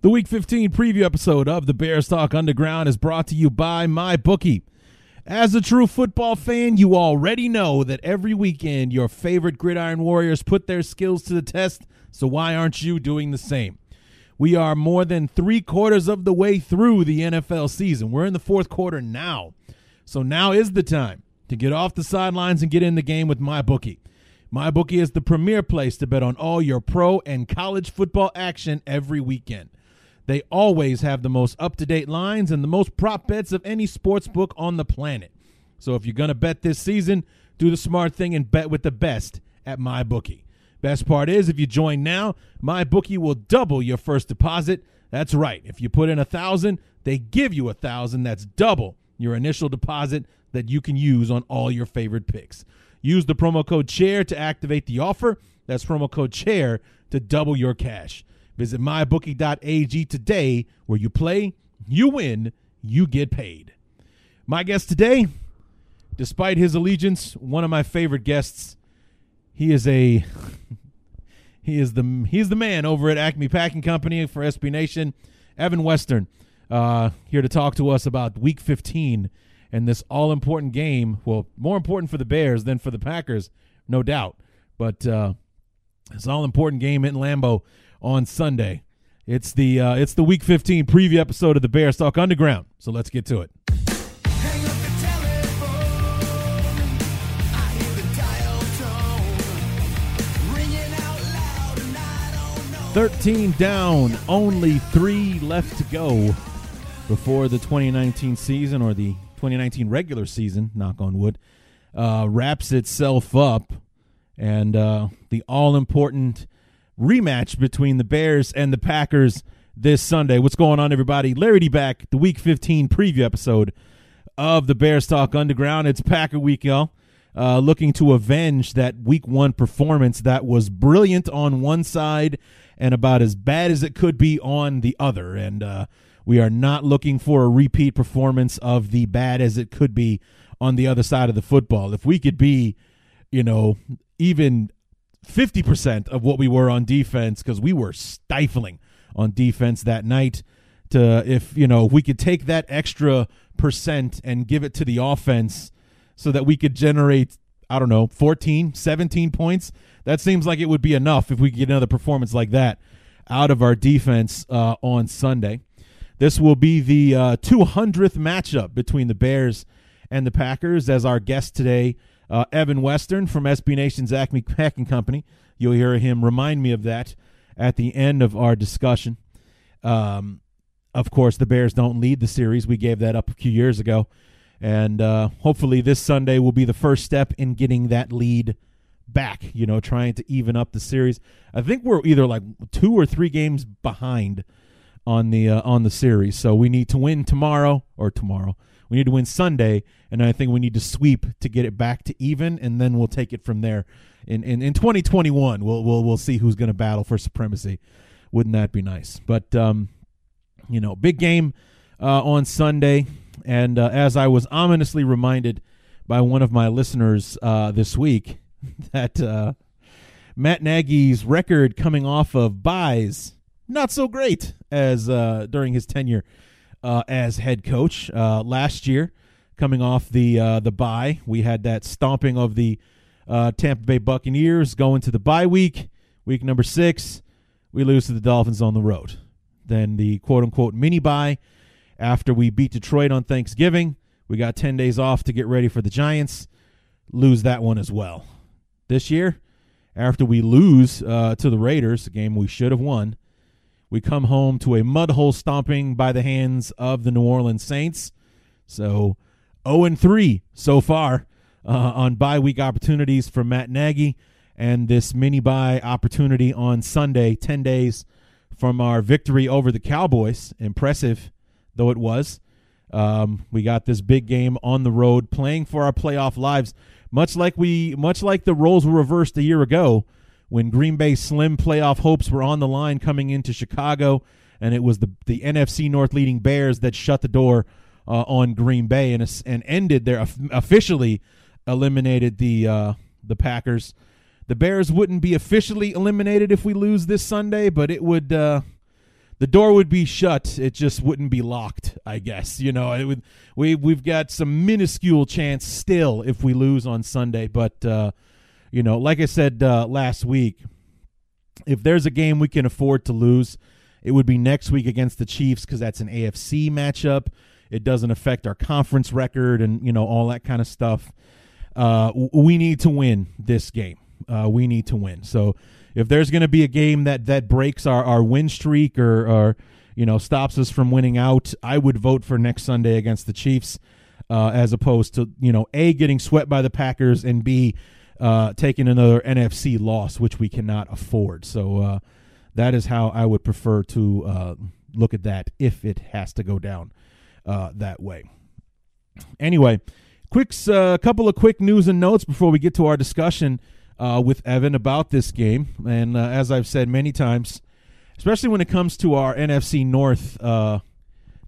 The Week 15 preview episode of the Bears Talk Underground is brought to you by MyBookie. As a true football fan, you already know that every weekend your favorite gridiron warriors put their skills to the test, so why aren't you doing the same? We are more than three quarters of the way through the NFL season. We're in the fourth quarter now. So now is the time to get off the sidelines and get in the game with MyBookie. MyBookie is the premier place to bet on all your pro and college football action every weekend. They always have the most up to date lines and the most prop bets of any sports book on the planet. So if you're going to bet this season, do the smart thing and bet with the best at MyBookie. Best part is if you join now, MyBookie will double your first deposit. That's right. If you put in a thousand, they give you a thousand. That's double your initial deposit that you can use on all your favorite picks. Use the promo code CHAIR to activate the offer. That's promo code CHAIR to double your cash. Visit mybookie.ag today where you play, you win, you get paid. My guest today, despite his allegiance, one of my favorite guests. He is a he is the he's the man over at Acme Packing Company for SB Nation. Evan Western uh, here to talk to us about Week 15 and this all important game. Well, more important for the Bears than for the Packers, no doubt. But uh, it's all important game in Lambeau on Sunday. It's the uh, it's the Week 15 preview episode of the Bears Talk Underground. So let's get to it. 13 down, only three left to go before the 2019 season or the 2019 regular season, knock on wood, uh, wraps itself up. And uh, the all important rematch between the Bears and the Packers this Sunday. What's going on, everybody? Larry D back, the Week 15 preview episode of the Bears Talk Underground. It's Packer Week, y'all. Uh, looking to avenge that Week One performance that was brilliant on one side and about as bad as it could be on the other. And uh, we are not looking for a repeat performance of the bad as it could be on the other side of the football. If we could be, you know, even 50% of what we were on defense because we were stifling on defense that night to if you know we could take that extra percent and give it to the offense so that we could generate i don't know 14 17 points that seems like it would be enough if we could get another performance like that out of our defense uh, on sunday. This will be the uh, 200th matchup between the bears and the packers as our guest today uh, Evan Western from SB Nation's Acme Packing Company. You'll hear him remind me of that at the end of our discussion. Um, of course, the Bears don't lead the series. We gave that up a few years ago. And uh, hopefully, this Sunday will be the first step in getting that lead back, you know, trying to even up the series. I think we're either like two or three games behind on the uh, on the series. So we need to win tomorrow or tomorrow. We need to win Sunday, and I think we need to sweep to get it back to even, and then we'll take it from there. In in, in 2021, we'll we'll we'll see who's going to battle for supremacy. Wouldn't that be nice? But um, you know, big game uh, on Sunday, and uh, as I was ominously reminded by one of my listeners uh, this week that uh, Matt Nagy's record coming off of byes not so great as uh, during his tenure uh, as head coach uh, last year. Coming off the uh, the bye, we had that stomping of the uh, Tampa Bay Buccaneers going to the bye week, week number six. We lose to the Dolphins on the road. Then the quote unquote mini bye after we beat Detroit on Thanksgiving. We got 10 days off to get ready for the Giants. Lose that one as well. This year, after we lose uh, to the Raiders, a game we should have won, we come home to a mud hole stomping by the hands of the New Orleans Saints. So 0 and 3 so far uh, on bye week opportunities for Matt Nagy, and this mini bye opportunity on Sunday, 10 days from our victory over the Cowboys. Impressive though it was. Um, we got this big game on the road, playing for our playoff lives, much like we, much like the roles were reversed a year ago when Green Bay slim playoff hopes were on the line coming into Chicago, and it was the the NFC North leading Bears that shut the door uh, on Green Bay and and ended their officially eliminated the uh, the Packers. The Bears wouldn't be officially eliminated if we lose this Sunday, but it would. Uh, the door would be shut. It just wouldn't be locked. I guess you know it would. We we've got some minuscule chance still if we lose on Sunday, but uh, you know, like I said uh, last week, if there's a game we can afford to lose, it would be next week against the Chiefs because that's an AFC matchup. It doesn't affect our conference record and you know all that kind of stuff. Uh, we need to win this game. Uh, we need to win. So if there's going to be a game that that breaks our, our win streak or, or you know stops us from winning out, I would vote for next Sunday against the Chiefs, uh, as opposed to you know a getting swept by the Packers and b uh, taking another NFC loss, which we cannot afford. So uh, that is how I would prefer to uh, look at that if it has to go down uh, that way. Anyway, quick uh, couple of quick news and notes before we get to our discussion uh, with Evan about this game. And as I've said many times, especially when it comes to our NFC North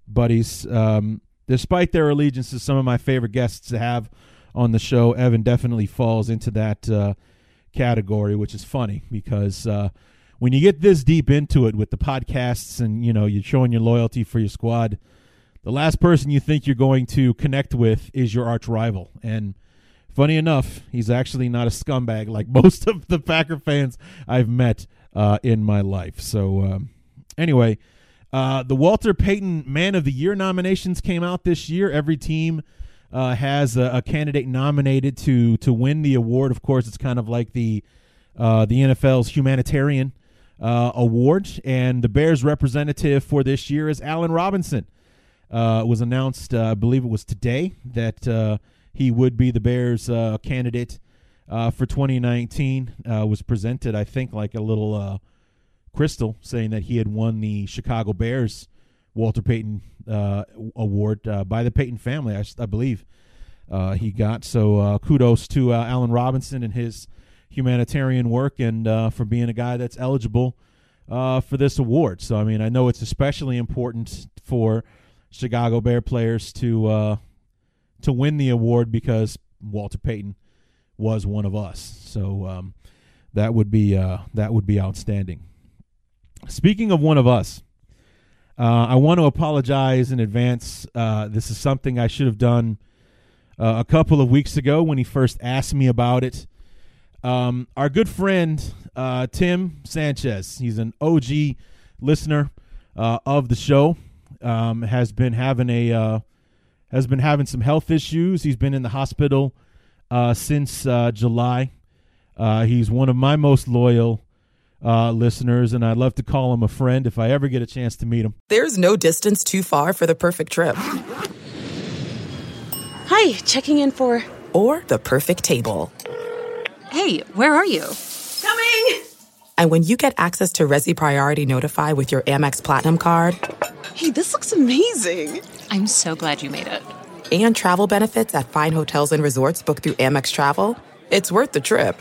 buddies, um, despite their allegiances, some of my favorite guests to have on the show, Evan definitely falls into that uh, category, which is funny because uh, when you get this deep into it with the podcasts and you know you're showing your loyalty for your squad, the last person you think you're going to connect with is your arch rival. And funny enough, he's actually not a scumbag like most of the Packer fans I've met uh, in my life. So um, anyway. Uh, the Walter Payton Man of the Year nominations came out this year. Every team uh, has a, a, candidate nominated to to win the award. Of course, it's kind of like the uh, the NFL's humanitarian uh, award, and the Bears representative for this year is Allen Robinson. Uh, was announced, uh, I believe it was today, that uh, he would be the Bears candidate for 2019. was presented, I think, like a little crystal, saying that he had won the Chicago Bears Walter Payton uh, Award uh, by the Payton family, I, I believe uh, he got. So uh, kudos to uh, Allen Robinson and his humanitarian work and for being a guy that's eligible for this award. So, I mean, I know it's especially important for Chicago Bear players to to win the award because Walter Payton was one of us. So um, that would be that would be outstanding. Speaking of one of us, uh, I want to apologize in advance. Uh, this is something I should have done uh, a couple of weeks ago when he first asked me about it. Um, our good friend uh, Tim Sanchez, he's an OG listener uh, of the show, um, has been having a uh, has been having some health issues. He's been in the hospital since July. he's one of my most loyal uh, listeners, and I'd love to call him a friend if I ever get a chance to meet him. There's no distance too far for the perfect trip. Hi, checking in for. Or the perfect table. Hey, where are you? Coming! And when you get access to Resy Priority Notify with your Amex Platinum card. Hey, this looks amazing! I'm so glad you made it. And travel benefits at fine hotels and resorts booked through Amex Travel. It's worth the trip.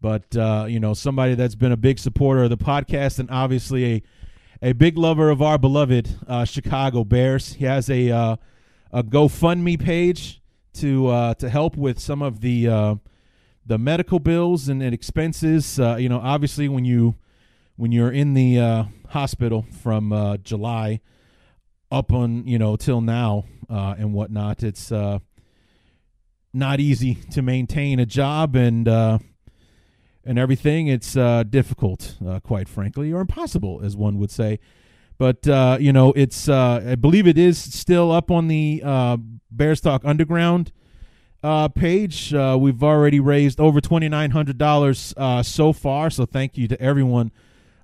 but uh, you know somebody that's been a big supporter of the podcast and obviously a a big lover of our beloved uh, Chicago Bears. He has a uh, a GoFundMe page to uh, to help with some of the uh, the medical bills and, and expenses. Uh, you know, obviously when you when you're in the uh, hospital from uh, July up on you know till now uh, and whatnot, it's uh, not easy to maintain a job and uh, and everything. It's uh, difficult, uh, quite frankly, or impossible, as one would say. But uh, you know, it's uh, I believe it is still up on the uh, Bears Talk Underground uh, page. Uh, we've already raised over twenty nine hundred dollars so far. So thank you to everyone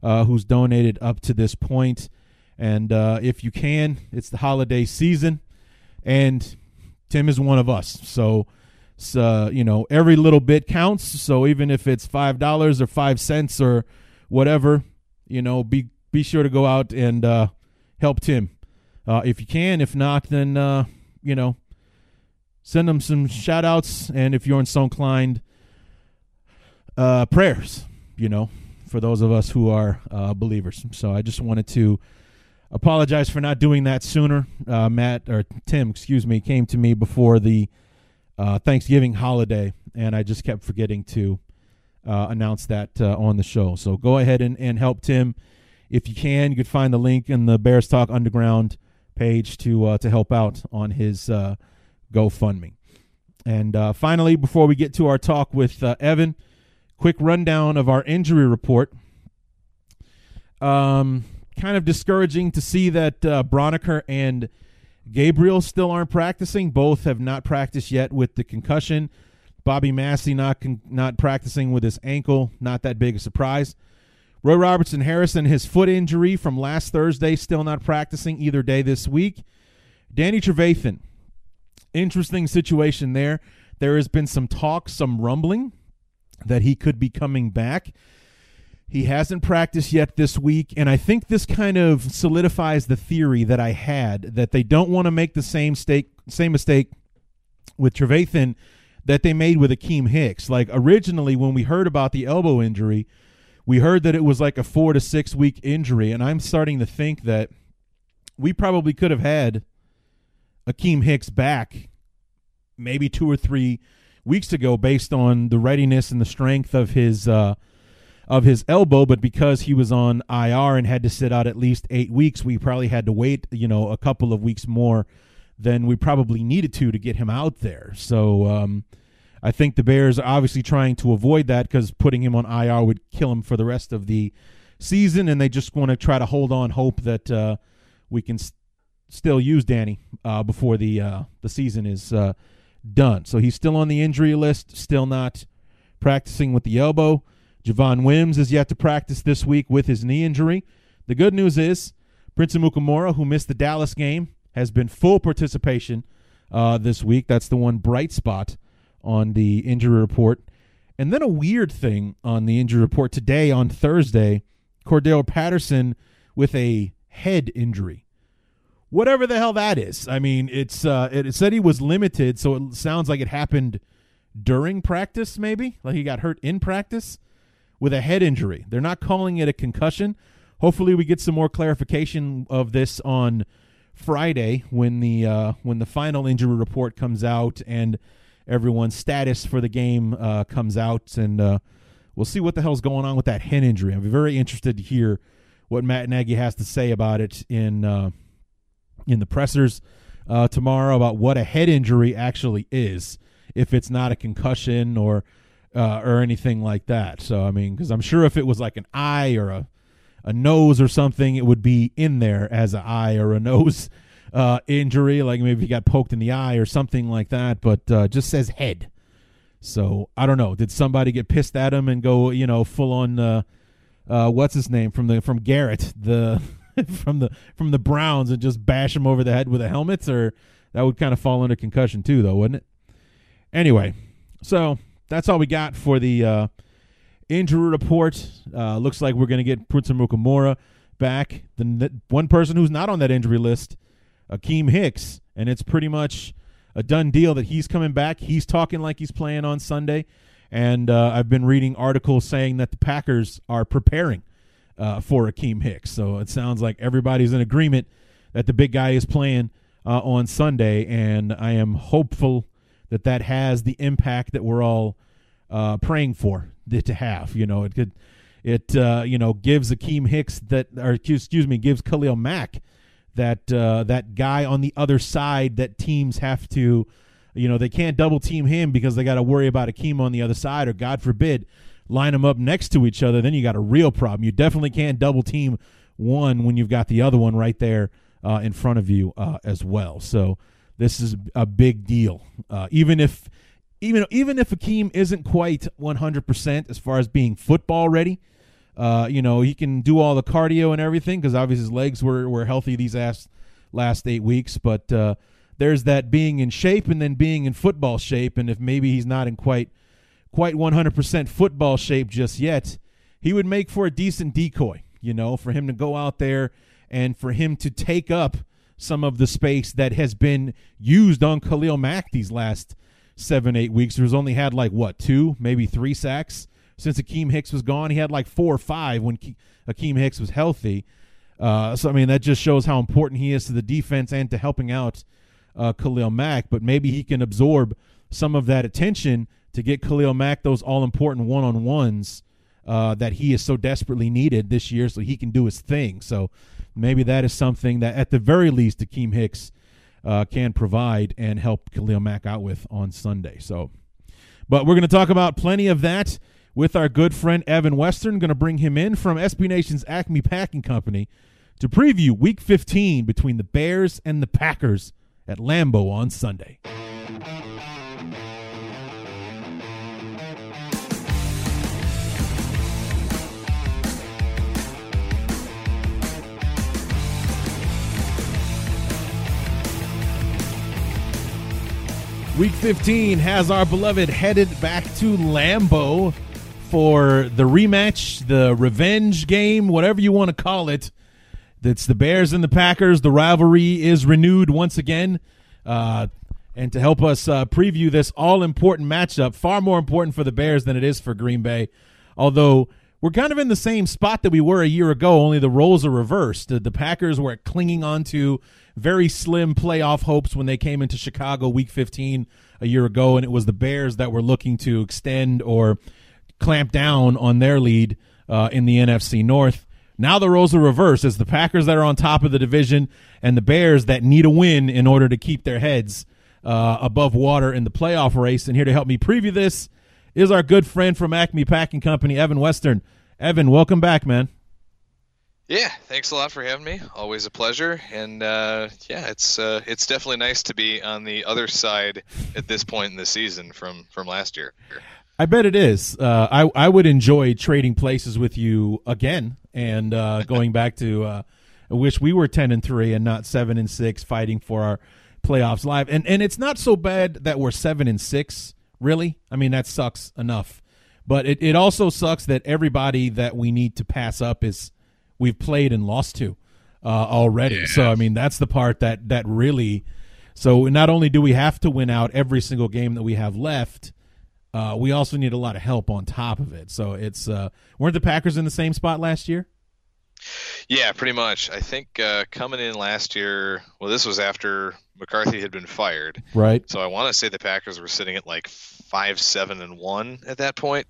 who's donated up to this point. And if you can, it's the holiday season, and Tim is one of us. So, so you know, every little bit counts. So even if it's five dollars or five cents or whatever, you know, be be sure to go out and uh, help Tim uh, if you can. If not, then uh, you know, send him some shout outs and if you're so inclined uh prayers you know for those of us who are uh believers so i just wanted to apologize for not doing that sooner uh matt or tim excuse me came to me before the uh thanksgiving holiday and i just kept forgetting to uh announce that uh, on the show so go ahead and, and help tim if you can you could find the link in the bears talk underground page to uh to help out on his uh GoFundMe. And uh, finally, before we get to our talk with Evan, quick rundown of our injury report. Um, kind of discouraging to see that uh, Braunecker and Gabriel still aren't practicing. Both have not practiced yet with the concussion. Bobby Massie not con- not practicing with his ankle. Not that big a surprise. Roy Robertson Harrison, his foot injury from last Thursday, still not practicing either day this week. Danny Trevathan, interesting situation there. There has been some talk, some rumbling that he could be coming back. He hasn't practiced yet this week, and I think this kind of solidifies the theory that I had that they don't want to make the same mistake, same mistake with Trevathan that they made with Akiem Hicks. Like originally, when we heard about the elbow injury, we heard that it was like a four to six week injury, and I'm starting to think that we probably could have had Akiem Hicks back maybe two or three weeks ago based on the readiness and the strength of his uh, of his elbow, but because he was on IR and had to sit out at least eight weeks, we probably had to wait, you know, a couple of weeks more than we probably needed to to get him out there. So um, I think the Bears are obviously trying to avoid that because putting him on IR would kill him for the rest of the season, and they just want to try to hold on hope that uh, we can s- still use Danny uh, before the uh, the season is uh, done. So he's still on the injury list, still not practicing with the elbow. Javon Wims is yet to practice this week with his knee injury. The good news is Prince Amukamara, who missed the Dallas game, has been full participation uh, this week. That's the one bright spot on the injury report. And then a weird thing on the injury report today on Thursday Cordarrelle Patterson with a head injury. Whatever the hell that is. I mean, it's uh, it, it said he was limited, so it sounds like it happened during practice, maybe like he got hurt in practice with a head injury. They're not calling it a concussion. Hopefully, we get some more clarification of this on Friday when the uh, when the final injury report comes out and everyone's status for the game uh, comes out, and uh, we'll see what the hell's going on with that head injury. I'm very interested to hear what Matt Nagy has to say about it in uh, in the pressers uh, tomorrow about what a head injury actually is, if it's not a concussion or uh, or anything like that. So I mean, because I'm sure if it was like an eye or a a nose or something, it would be in there as an eye or a nose uh, injury, like maybe he got poked in the eye or something like that. But uh, just says head. So I don't know. Did somebody get pissed at him and go, you know, full on? Uh, uh, what's his name from the from Garrett the from the from the Browns and just bash him over the head with a helmet, or that would kind of fall under concussion too, though, wouldn't it? Anyway, so that's all we got for the uh, injury report. Uh, looks like we're going to get Prince Amukamara back. The n- one person who's not on that injury list, Akiem Hicks, and it's pretty much a done deal that he's coming back. He's talking like he's playing on Sunday, and uh, I've been reading articles saying that the Packers are preparing uh, for Akiem Hicks. So it sounds like everybody's in agreement that the big guy is playing uh, on Sunday, and I am hopeful that that has the impact that we're all uh, praying for it to have. You know, it could it uh, you know gives Akiem Hicks that or excuse me gives Khalil Mack that uh, that guy on the other side that teams have to you know they can't double team him because they got to worry about Akiem on the other side or God forbid line them up next to each other then you got a real problem. You definitely can't double team one when you've got the other one right there uh, in front of you uh, as well. So this is a big deal. Uh, even if even even if Akiem isn't quite 100% as far as being football ready, uh, you know, he can do all the cardio and everything because obviously his legs were, were healthy these last, last eight weeks. But uh, there's that being in shape and then being in football shape. And if maybe he's not in quite quite 100% football shape just yet, he would make for a decent decoy, you know, for him to go out there and for him to take up some of the space that has been used on Khalil Mack these last seven, eight weeks. There's only had like what, two, maybe three sacks since Akiem Hicks was gone. He had like four or five when Ke- Akiem Hicks was healthy. Uh, so I mean that just shows how important he is to the defense and to helping out uh, Khalil Mack. But maybe he can absorb some of that attention to get Khalil Mack those all important one on ones uh, that he is so desperately needed this year, so he can do his thing. So maybe that is something that at the very least Akiem Hicks uh, can provide and help Khalil Mack out with on Sunday. So, but we're going to talk about plenty of that with our good friend Evan Western. Going to bring him in from SB Nation's Acme Packing Company to preview Week 15 between the Bears and the Packers at Lambeau on Sunday. Week 15 has our beloved headed back to Lambeau for the rematch, the revenge game, whatever you want to call it. It's the Bears and the Packers. The rivalry is renewed once again. Uh, and to help us uh, preview this all important matchup, far more important for the Bears than it is for Green Bay. Although we're kind of in the same spot that we were a year ago, only the roles are reversed. The, the Packers were clinging on to very slim playoff hopes when they came into Chicago week 15 a year ago, and it was the Bears that were looking to extend or clamp down on their lead uh, in the NFC North. Now the roles are reversed. It's the Packers that are on top of the division and the Bears that need a win in order to keep their heads uh, above water in the playoff race. And here to help me preview this is our good friend from Acme Packing Company, Evan Western. Evan, welcome back, man. Yeah, thanks a lot for having me. Always a pleasure. And uh, yeah, it's uh, it's definitely nice to be on the other side at this point in the season from from last year. I bet it is. Uh, I I would enjoy trading places with you again and uh, going back to. Uh, I wish we were ten and three and not seven and six, fighting for our playoffs live. And and it's not so bad that we're seven and six. Really, I mean that sucks enough. But it, it also sucks that everybody that we need to pass up is we've played and lost to uh, already. So I mean that's the part that that really. So not only do we have to win out every single game that we have left, uh, we also need a lot of help on top of it. So it's uh, weren't the Packers in the same spot last year? Yeah, pretty much. I think uh, coming in last year, well, this was after McCarthy had been fired. Right. So I want to say the Packers were sitting at like five, seven, and one at that point.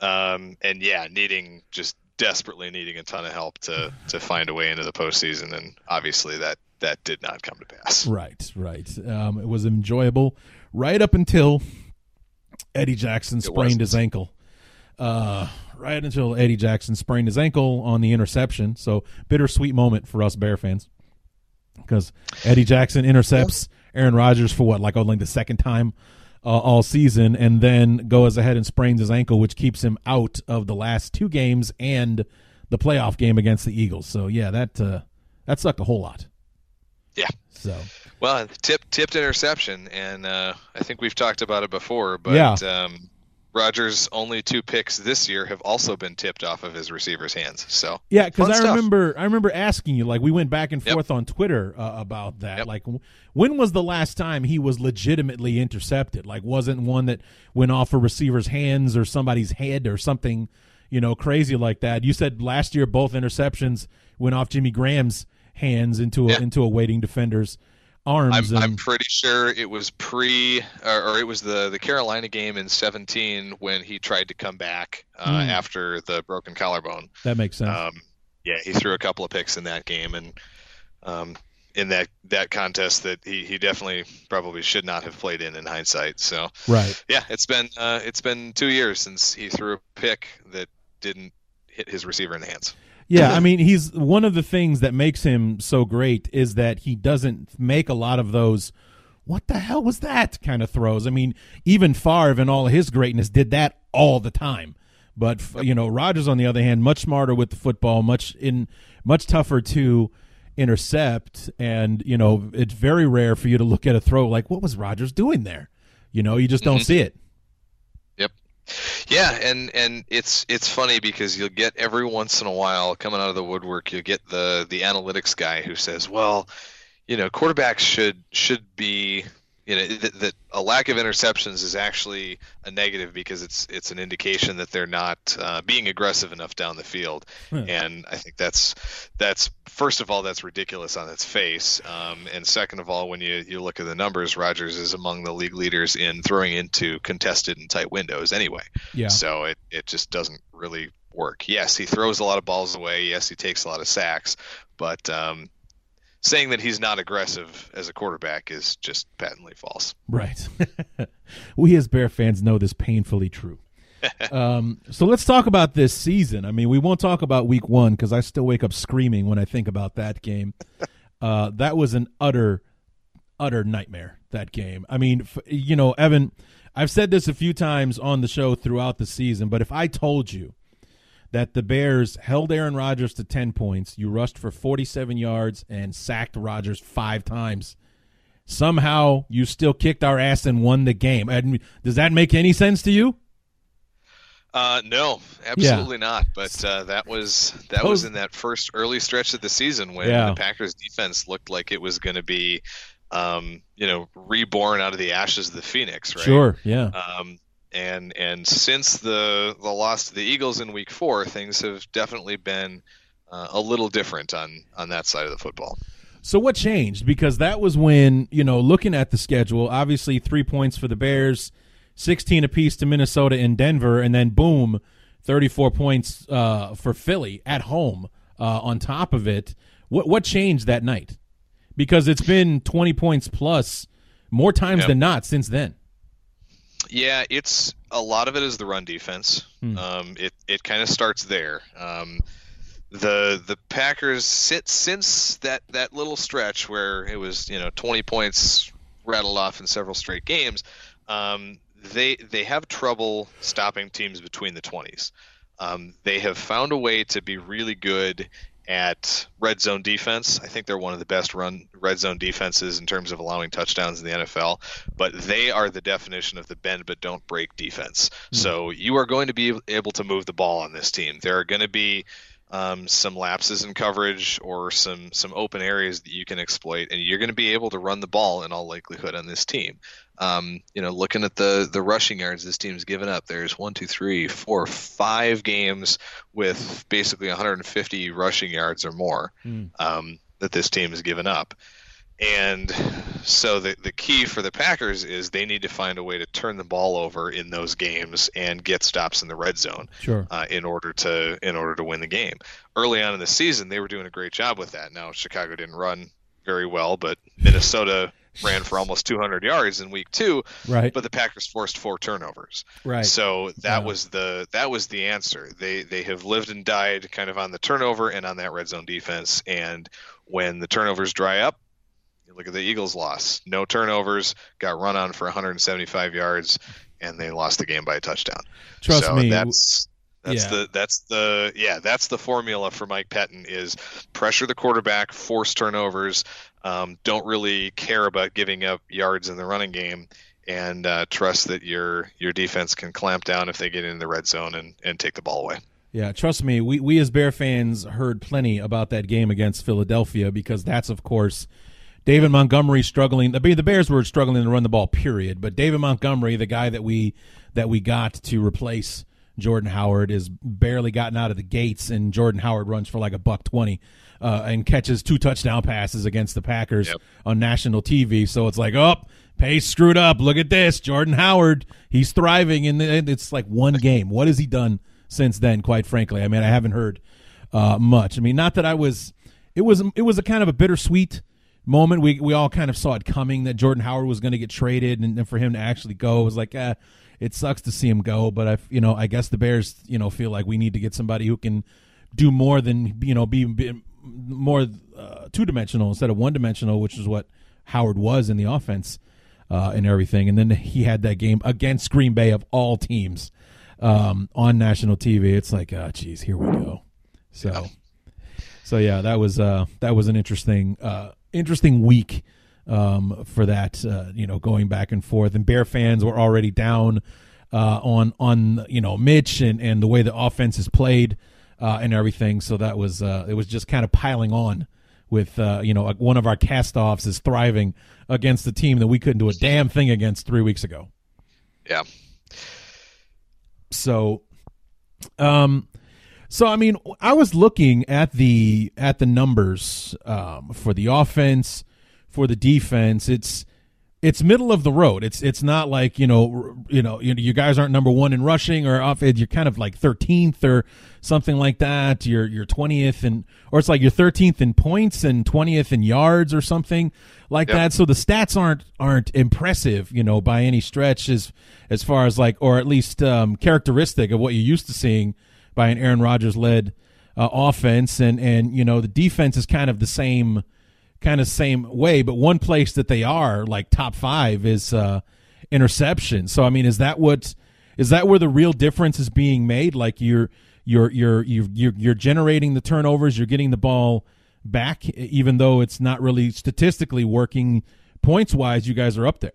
Um, and yeah, needing just desperately needing a ton of help to to find a way into the postseason, and obviously that that did not come to pass. Right, right. Um, it was enjoyable right up until Eddie Jackson sprained his ankle. Uh, right until Eddie Jackson sprained his ankle on the interception. So bittersweet moment for us Bear fans because Eddie Jackson intercepts Aaron Rodgers for what, like only the second time uh, all season, and then goes ahead and sprains his ankle, which keeps him out of the last two games and the playoff game against the Eagles. So yeah, that uh, that sucked a whole lot. Yeah. So Well, tip, tipped interception, and uh, I think we've talked about it before, but Yeah. um, Rodgers' only two picks this year have also been tipped off of his receiver's hands. So Yeah, because I stuff. remember I remember asking you like we went back and Yep. forth on Twitter uh, about that. Yep. Like, w- when was the last time he was legitimately intercepted? Like, wasn't one that went off a receiver's hands or somebody's head or something, you know, crazy like that? You said last year both interceptions went off Jimmy Graham's hands into a, Yeah. into a waiting defender's arms. I'm, and, I'm pretty sure it was pre, or, or it was the the Carolina game in 17 when he tried to come back uh, Hmm. after the broken collarbone. that makes sense. Um, yeah, he threw a couple of picks in that game, and um, in that that contest that he, he definitely probably should not have played in in hindsight. So right. yeah, it's been uh, it's been two years since he threw a pick that didn't hit his receiver in the hands. Yeah, I mean, he's one of the things that makes him so great is that he doesn't make a lot of those what the hell was that kind of throws. I mean, even Favre and all his greatness did that all the time. But you know, Rodgers on the other hand, much smarter with the football, much in much tougher to intercept and you know, it's very rare for you to look at a throw like what was Rodgers doing there? You know, you just don't mm-hmm. see it. Yep. Yeah, and and it's it's funny because you'll get every once in a while coming out of the woodwork, you'll get the the analytics guy who says, "Well, you know, quarterbacks should should be, you know, that, that a lack of interceptions is actually a negative because it's it's an indication that they're not uh, being aggressive enough down the field." And I think that's that's first of all that's ridiculous on its face, um, and second of all, when you you look at the numbers, Rodgers is among the league leaders in throwing into contested and tight windows anyway. Yeah. So it, it just doesn't really work. Yes, he throws a lot of balls away. Yes, he takes a lot of sacks. But um, saying that he's not aggressive as a quarterback is just patently false. Right. we as Bear fans know this painfully true. um, so let's talk about this season. I mean, we won't talk about week one because I still wake up screaming when I think about that game. Uh, that was an utter, utter nightmare, that game. I mean, f- you know, Evan, I've said this a few times on the show throughout the season, but if I told you that the Bears held Aaron Rodgers to 10 points, you rushed for 47 yards and sacked Rodgers five times somehow you still kicked our ass and won the game. And does that make any sense to you? Uh, no, absolutely not. But uh, that was that was in that first early stretch of the season when Yeah. the Packers defense looked like it was going to be, um, you know, reborn out of the ashes of the phoenix. Right? Sure. Yeah. Um, and and since the the loss to the Eagles in Week Four, things have definitely been uh, a little different on on that side of the football. So what changed? Because that was when you know, looking at the schedule, obviously three points for the Bears, sixteen apiece to Minnesota and Denver, and then boom, thirty-four points uh, for Philly at home. Uh, on top of it, what what changed that night? Because it's been twenty points plus more times Yep. than not since then. Yeah, it's a lot of it is the run defense. Um, it it kind of starts there. Um, the the Packers sit since that that little stretch where it was you know 20 points rattled off in several straight games. Um, they they have trouble stopping teams between the 20s. Um, they have found a way to be really good at red zone defense. I think they're one of the best run red zone defenses in terms of allowing touchdowns in the NFL, but they are the definition of the bend but don't break defense. So you are going to be able to move the ball on this team. There are going to be um, some lapses in coverage or some some open areas that you can exploit, and you're going to be able to run the ball in all likelihood on this team. Um, you know, looking at the the rushing yards this team's given up, there's one, two, three, four, five games with basically 150 rushing yards or more um, that this team has given up. And so the the key for the Packers is they need to find a way to turn the ball over in those games and get stops in the red zone Sure. uh, in order to in order to win the game. Early on in the season, they were doing a great job with that. Now Chicago didn't run very well, but Minnesota ran for almost 200 yards in week two. Right. But the Packers forced four turnovers. Right. So that Yeah. was the that was the answer. They they have lived and died kind of on the turnover and on that red zone defense. And when the turnovers dry up, you look at the Eagles' loss. No turnovers, got run on for 175 yards, and they lost the game by a touchdown. Trust so me, That's that's yeah. the that's the yeah that's the formula for Mike Pettine is pressure the quarterback, force turnovers, um, don't really care about giving up yards in the running game, and uh, trust that your your defense can clamp down if they get in the red zone and, and take the ball away. Yeah, trust me, we, we as Bear fans heard plenty about that game against Philadelphia because that's, of course, David Montgomery struggling. The Bears were struggling to run the ball, period. But David Montgomery, the guy that we that we got to replace Jordan Howard is barely gotten out of the gates, and Jordan Howard runs for like a buck twenty uh, and catches two touchdown passes against the Packers Yep. on national TV. So it's like, oh, Pace screwed up. Look at this, Jordan Howard. He's thriving, and it's like one game. What has he done since then? Quite frankly, I mean, I haven't heard uh, much. I mean, not that I was. It was it was a kind of a bittersweet moment. We we all kind of saw it coming that Jordan Howard was going to get traded, and, and for him to actually go it was like, eh, it sucks to see him go. But I, you know, I guess the Bears, you know, feel like we need to get somebody who can do more than you know be, be more uh, two dimensional instead of one dimensional, which is what Howard was in the offense uh, and everything. And then he had that game against Green Bay of all teams um, on national TV. It's like, oh, geez, here we go. So, so yeah, that was uh, that was an interesting uh, interesting week um, for that. Uh, you know, going back and forth, and Bear fans were already down uh, on on you know Mitch and and the way the offense is played uh, and everything. So that was uh, it was just kind of piling on with uh, you know one of our cast-offs is thriving against the team that we couldn't do a damn thing against three weeks ago. Yeah. So, um, so I mean, I was looking at the at the numbers um, for the offense, for the defense. It's it's middle of the road. It's it's not like you know you know you, you guys aren't number one in rushing or off. You're kind of like thirteenth or something like that. You're you're twentieth and or it's like you're thirteenth in points and twentieth in yards or something like Yep. that. So the stats aren't aren't impressive, you know, by any stretch as as far as like or at least um, characteristic of what you're used to seeing by an Aaron Rodgers led uh, offense. And and you know the defense is kind of the same kind of same way, but one place that they are like top five is uh, interception. So I mean, is that what is that where the real difference is being made? Like you're you're you're you're you're, you're generating the turnovers, you're getting the ball back, even though it's not really statistically working points wise. You guys are up there.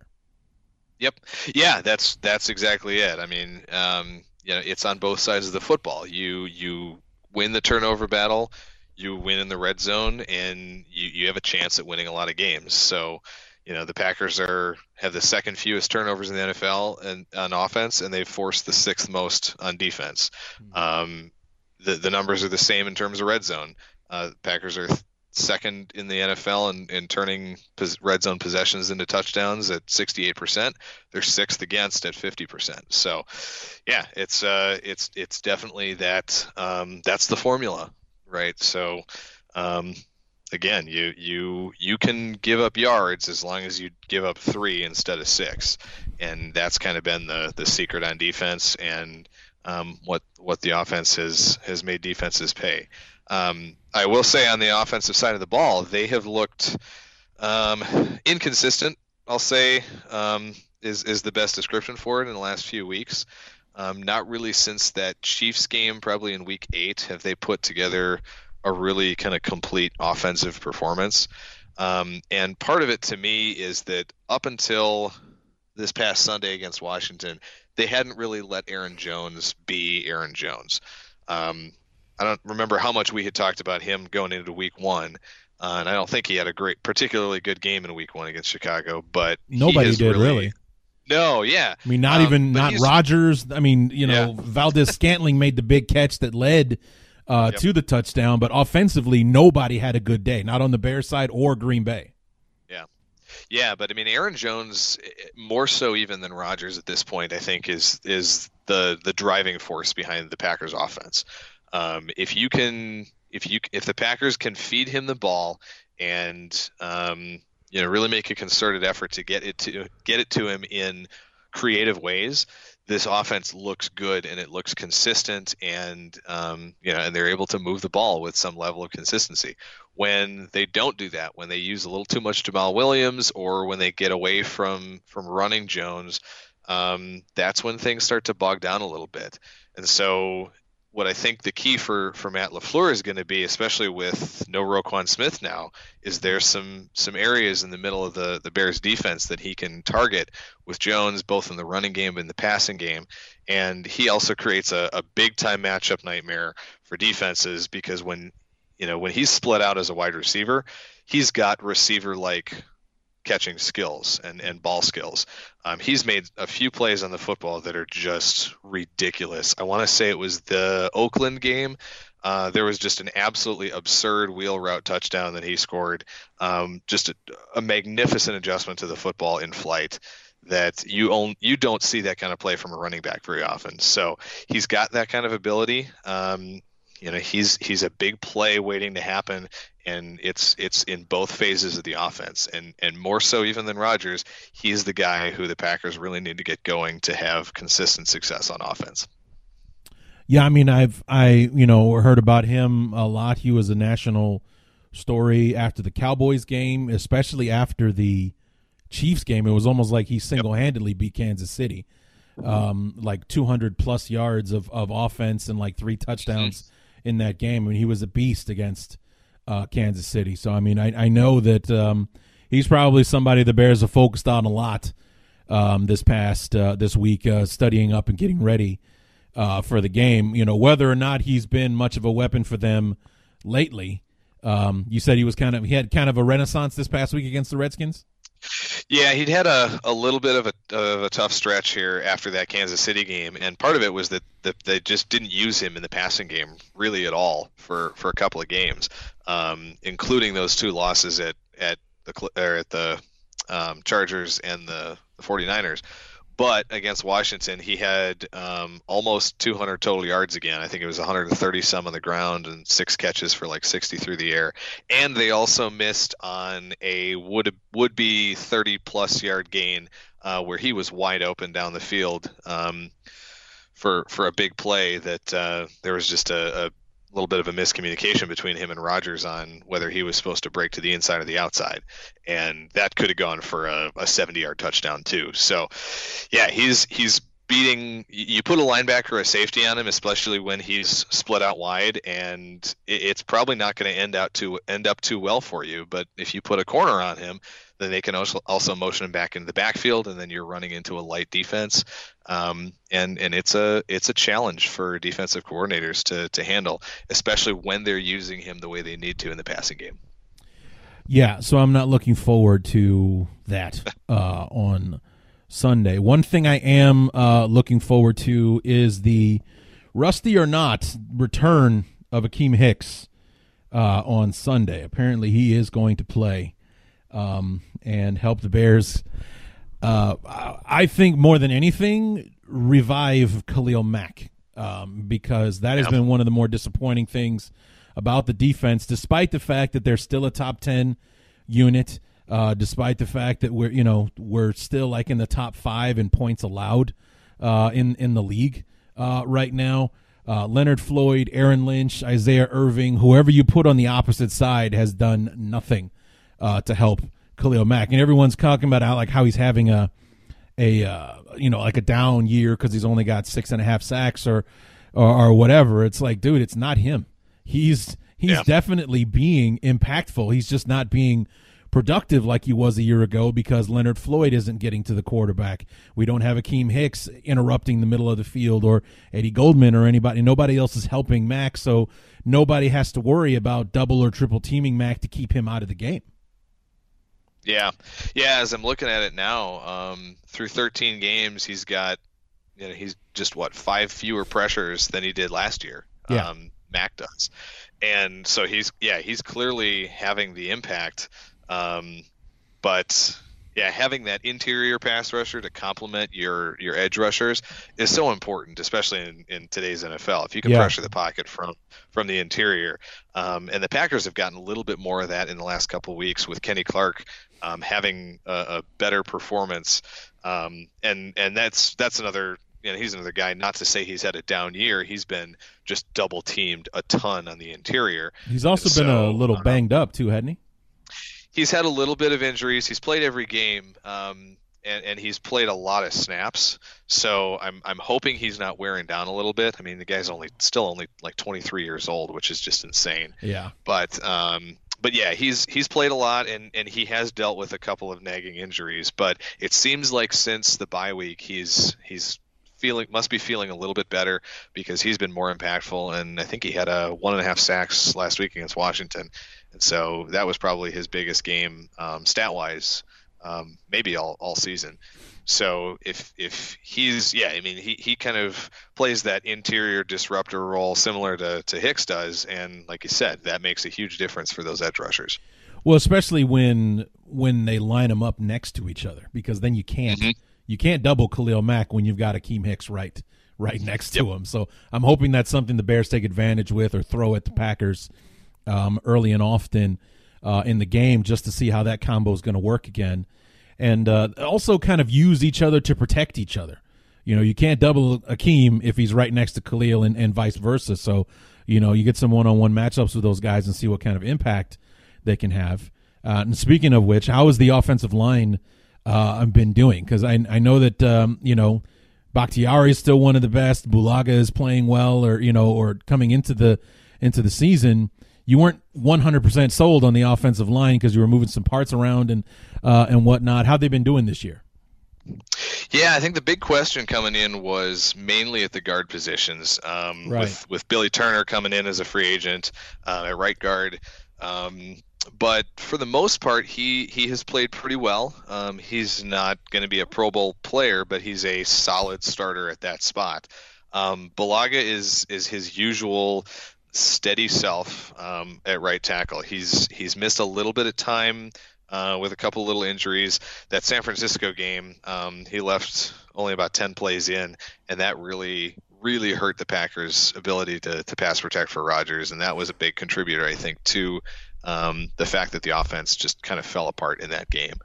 Yep. Yeah, that's that's exactly it. I mean, um, you know, it's on both sides of the football. You you win the turnover battle, you win in the red zone, and you, you have a chance at winning a lot of games. So, you know, the Packers are have the second fewest turnovers in the NFL and on offense, and they've forced the sixth most on defense. Um, the the numbers are the same in terms of red zone. Uh, Packers are th- second in the NFL in, in turning pos- red zone possessions into touchdowns at 68%. They're sixth against at 50%. So, yeah, it's uh, it's it's definitely that um, that's the formula, right? So, um, again, you you you can give up yards as long as you give up three instead of six, and that's kind of been the the secret on defense and um, what what the offense has has made defenses pay. Um, I will say on the offensive side of the ball, they have looked um, inconsistent. I'll say um, is is the best description for it in the last few weeks. Um, not really since that Chiefs game, probably in Week Eight, have they put together a really kind of complete offensive performance. Um, and part of it to me is that up until this past Sunday against Washington, they hadn't really let Aaron Jones be Aaron Jones. Um, I don't remember how much we had talked about him going into Week One, uh, and I don't think he had a great, particularly good game in Week One against Chicago. But Nobody did really. No, yeah. I mean, not Um, even not Rodgers. I mean, you know, Valdes-Scantling made the big catch that led uh, Yep. to the touchdown, but offensively, nobody had a good day, not on the Bears side or Green Bay. Yeah. Yeah, but I mean Aaron Jones eh, more so even than Rodgers at this point I think is is the the driving force behind the Packers offense. Um, if you can if you if the Packers can feed him the ball and um, you know really make a concerted effort to get it to get it to him in creative ways, this offense looks good and it looks consistent and um, you know and they're able to move the ball with some level of consistency when they don't do that, when they use a little too much Jamaal Williams, or when they get away from from running Jones, um, that's when things start to bog down a little bit. And so, what I think the key for for Matt LaFleur is going to be, especially with no Roquan Smith now, is there's some some areas in the middle of the the Bears defense that he can target with Jones, both in the running game and the passing game. And he also creates a, a big time matchup nightmare for defenses because when you know when he's split out as a wide receiver, he's got receiver like catching skills and, and ball skills. Um, he's made a few plays on the football that are just ridiculous. I want to say it was the Oakland game. Uh, there was just an absolutely absurd wheel route touchdown that he scored. Um, just a, a magnificent adjustment to the football in flight that you own you don't see that kind of play from a running back very often. So he's got that kind of ability. Um, you know, he's he's a big play waiting to happen, and it's it's in both phases of the offense, and and more so even than Rodgers, he's the guy who the Packers really need to get going to have consistent success on offense. Yeah, I mean, I've I you know heard about him a lot. He was a national story after the Cowboys game, especially after the Chiefs game. It was almost like he single handedly beat Kansas City, um, like 200 plus yards of of offense and like three touchdowns in that game. I mean, he was a beast against uh, Kansas City. So I mean, I I know that um, he's probably somebody the Bears have focused on a lot um, this past uh, this week, uh, studying up and getting ready uh, for the game. You know, whether or not he's been much of a weapon for them lately. Um, you said he was kind of he had kind of a renaissance this past week against the Redskins. Yeah, he'd had a, a little bit of a, of a tough stretch here after that Kansas City game, and part of it was that, that they just didn't use him in the passing game really at all for, for a couple of games, um, including those two losses at at the or at the um, Chargers and the, the 49ers. But against Washington, he had um, almost 200 total yards again. I think it was 130 some on the ground and six catches for like 60 through the air. And they also missed on a would would be 30 plus yard gain uh, where he was wide open down the field um, for for a big play that uh, there was just a, a little bit of a miscommunication between him and Rodgers on whether he was supposed to break to the inside or the outside, and that could have gone for a, a 70-yard touchdown too. So, yeah, he's he's beating. You put a linebacker or a safety on him, especially when he's split out wide, and it, it's probably not going to end out to end up too well for you. But if you put a corner on him, then they can also also motion him back into the backfield, and then you're running into a light defense. Um, and and it's a it's a challenge for defensive coordinators to to handle, especially when they're using him the way they need to in the passing game. Yeah, so I'm not looking forward to that uh, on Sunday. One thing I am uh, looking forward to is the rusty or not return of Akiem Hicks uh, on Sunday. Apparently, he is going to play um, and help the Bears. Uh, I think more than anything, revive Khalil Mack um, because that has Yeah. been one of the more disappointing things about the defense, despite the fact that they're still a top ten unit. Uh, despite the fact that we're you know we're still like in the top five in points allowed uh, in in the league uh, right now. Uh, Leonard Floyd, Aaron Lynch, Isaiah Irving, whoever you put on the opposite side has done nothing uh, to help Khalil Mack, and everyone's talking about how like how he's having a a uh, you know like a down year because he's only got six and a half sacks or, or or whatever. It's like, dude, it's not him. He's he's Yeah. definitely being impactful. He's just not being productive like he was a year ago because Leonard Floyd isn't getting to the quarterback. We don't have Akiem Hicks interrupting the middle of the field or Eddie Goldman or anybody. Nobody else is helping Mack, so nobody has to worry about double or triple teaming Mack to keep him out of the game. Yeah, yeah. As I'm looking at it now, um, through 13 games, he's got, you know, he's just what five fewer pressures than he did last year. Yeah. Um, Mack does, and so he's yeah he's clearly having the impact. Um, but yeah, having that interior pass rusher to complement your your edge rushers is so important, especially in, in today's NFL. If you can Yeah. pressure the pocket from from the interior, um, and the Packers have gotten a little bit more of that in the last couple of weeks with Kenny Clark um, having a, a better performance, um, and and that's that's another. You know, he's another guy. Not to say he's had a down year. He's been just double teamed a ton on the interior. He's also been a little uh, banged up too, hadn't he? he's had a little bit of injuries. He's played every game, um, and and he's played a lot of snaps. So I'm I'm hoping he's not wearing down a little bit. I mean, the guy's only still only like 23 years old, which is just insane. Yeah. But um, but yeah, he's he's played a lot, and and he has dealt with a couple of nagging injuries. But it seems like since the bye week, he's he's feeling must be feeling a little bit better because he's been more impactful and I think he had a one and a half sacks last week against Washington and so that was probably his biggest game um, stat wise um, maybe all, all season. So if if he's yeah, I mean he, he kind of plays that interior disruptor role similar to, to Hicks does, and like you said, that makes a huge difference for those edge rushers. Well, especially when when they line them up next to each other, because then you can't Mhm. you can't double Khalil Mack when you've got Akiem Hicks right right next to him. So I'm hoping that's something the Bears take advantage with or throw at the Packers um, early and often uh, in the game just to see how that combo is going to work again, and uh, also kind of use each other to protect each other. You know, you can't double Akiem if he's right next to Khalil and, and vice versa. So, you know, you get some one-on-one matchups with those guys and see what kind of impact they can have. Uh, and speaking of which, how has the offensive line uh, been doing? Because I I know that um, you know Bakhtiari is still one of the best. Bulaga is playing well, or you know, or coming into the into the season. You weren't 100% sold on the offensive line because you were moving some parts around and uh, and whatnot. How they been doing this year? Yeah, I think the big question coming in was mainly at the guard positions. Um, Right. With with Billy Turner coming in as a free agent uh, at right guard, um, but for the most part, he he has played pretty well. Um, he's not going to be a Pro Bowl player, but he's a solid starter at that spot. Um, Bulaga is is his usual steady self um, at right tackle. He's he's missed a little bit of time uh, with a couple little injuries. That San Francisco game, um, he left only about 10 plays in, and that really, really hurt the Packers' ability to, to pass protect for Rodgers. And that was a big contributor, I think, to um, the fact that the offense just kind of fell apart in that game.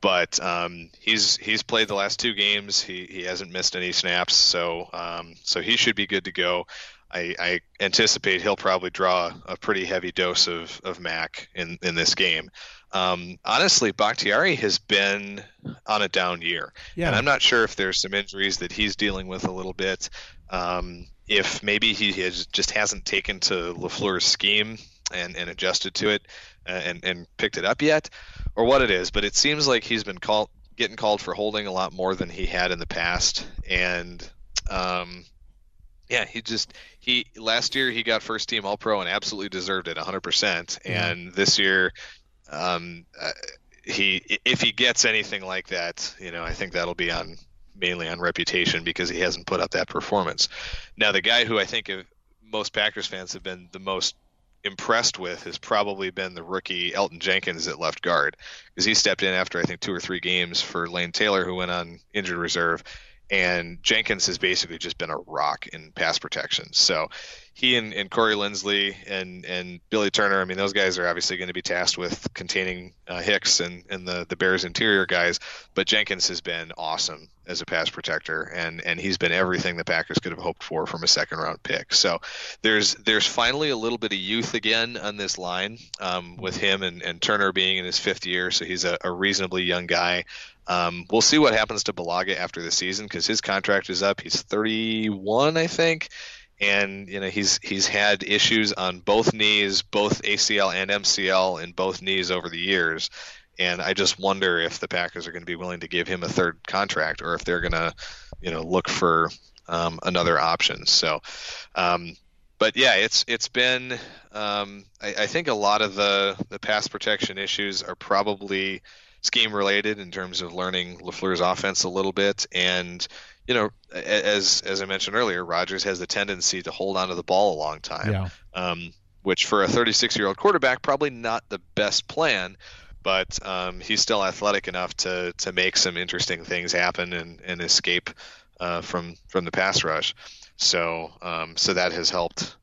But um, he's he's played the last two games. He, he hasn't missed any snaps, so um, so he should be good to go. I, I anticipate he'll probably draw a pretty heavy dose of, of Mack in, in this game. Um, honestly, Bakhtiari has been on a down year. Yeah. And I'm not sure if there's some injuries that he's dealing with a little bit. Um, if maybe he has, just hasn't taken to LaFleur's scheme and, and adjusted to it uh, and, and picked it up yet, or what it is. But it seems like he's been called getting called for holding a lot more than he had in the past. And um, yeah, he just he last year he got first team All Pro and absolutely deserved it 100%. And this year, um, uh, he if he gets anything like that, you know, I think that'll be on mainly on reputation because he hasn't put up that performance. Now, the guy who I think most Packers fans have been the most impressed with has probably been the rookie Elgton Jenkins at left guard because he stepped in after I think two or three games for Lane Taylor who went on injured reserve and Jenkins has basically just been a rock in pass protection. So he and, and Corey Linsley and, and Billy Turner, I mean, those guys are obviously going to be tasked with containing uh, Hicks and, and the, the Bears interior guys, but Jenkins has been awesome as a pass protector and, and he's been everything the Packers could have hoped for from a second round pick. So there's, there's finally a little bit of youth again on this line um, with him and, and Turner being in his fifth year. So he's a, a reasonably young guy. Um, we'll see what happens to Bulaga after the season because his contract is up. He's 31, I think, and you know he's he's had issues on both knees, both ACL and MCL in both knees over the years. And I just wonder if the Packers are going to be willing to give him a third contract, or if they're going to, you know, look for um, another option. So, um, but yeah, it's it's been. Um, I, I think a lot of the the pass protection issues are probably scheme related in terms of learning LaFleur's offense a little bit, and you know, as as I mentioned earlier, Rodgers has the tendency to hold onto the ball a long time, Yeah. um, which for a 36 year old quarterback probably not the best plan. But um, he's still athletic enough to to make some interesting things happen and, and escape uh, from from the pass rush. So um, so that has helped.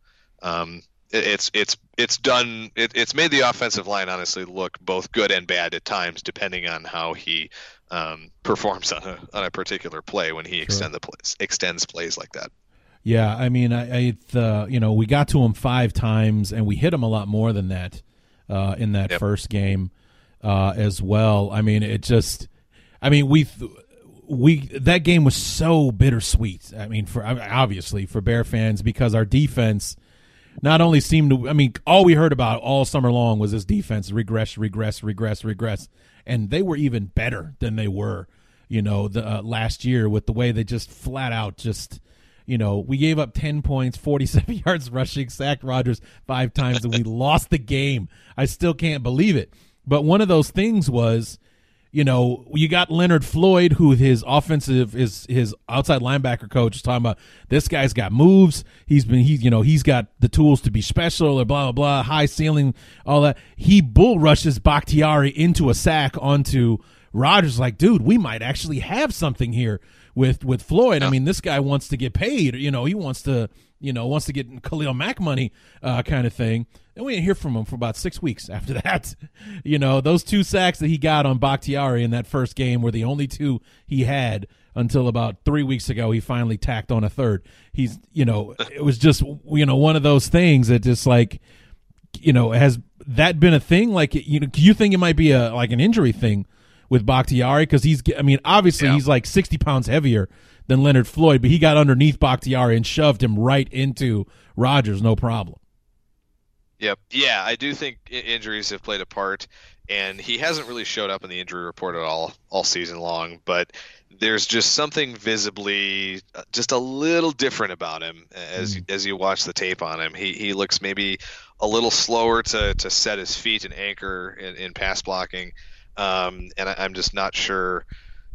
Um, it's it's it's done. It, it's made the offensive line honestly look both good and bad at times, depending on how he um, performs on a on a particular play when he extend the plays, extends plays like that. Yeah, I mean, I, I uh, you know, we got to him five times, and we hit him a lot more than that uh, in that Yep. first game uh, as well. I mean, it just, I mean, we we that game was so bittersweet. I mean, for obviously for Bear fans because our defense not only seemed to, I mean, all we heard about all summer long was this defense regress, regress, regress, regress, and they were even better than they were, you know, the uh, last year with the way they just flat out just, you know, we gave up ten points, forty-seven yards rushing, sacked Rodgers five times, and we lost the game. I still can't believe it. But one of those things was, you know, you got Leonard Floyd, who his offensive is his outside linebacker coach is talking about. This guy's got moves. He's been he's you know he's got the tools to be special or blah blah blah, high ceiling, all that. He bull rushes Bakhtiari into a sack onto Rodgers. Like, dude, we might actually have something here with with Floyd. I mean, this guy wants to get paid. You know, he wants to you know wants to get Khalil Mack money, uh, kind of thing. And we didn't hear from him for about six weeks after that. You know, those two sacks that he got on Bakhtiari in that first game were the only two he had until about three weeks ago. He finally tacked on a third. He's, you know, it was just, you know, one of those things that just like, you know, has that been a thing? Like, you know, do you think it might be a like an injury thing with Bakhtiari? Because he's, I mean, obviously Yeah. he's like sixty pounds heavier than Leonard Floyd, but he got underneath Bakhtiari and shoved him right into Rodgers, no problem. Yep. Yeah, I do think injuries have played a part, and he hasn't really showed up in the injury report at all all season long. But there's just something visibly uh, just a little different about him as as you watch the tape on him. He he looks maybe a little slower to to set his feet and anchor in, in pass blocking, um, and I, I'm just not sure.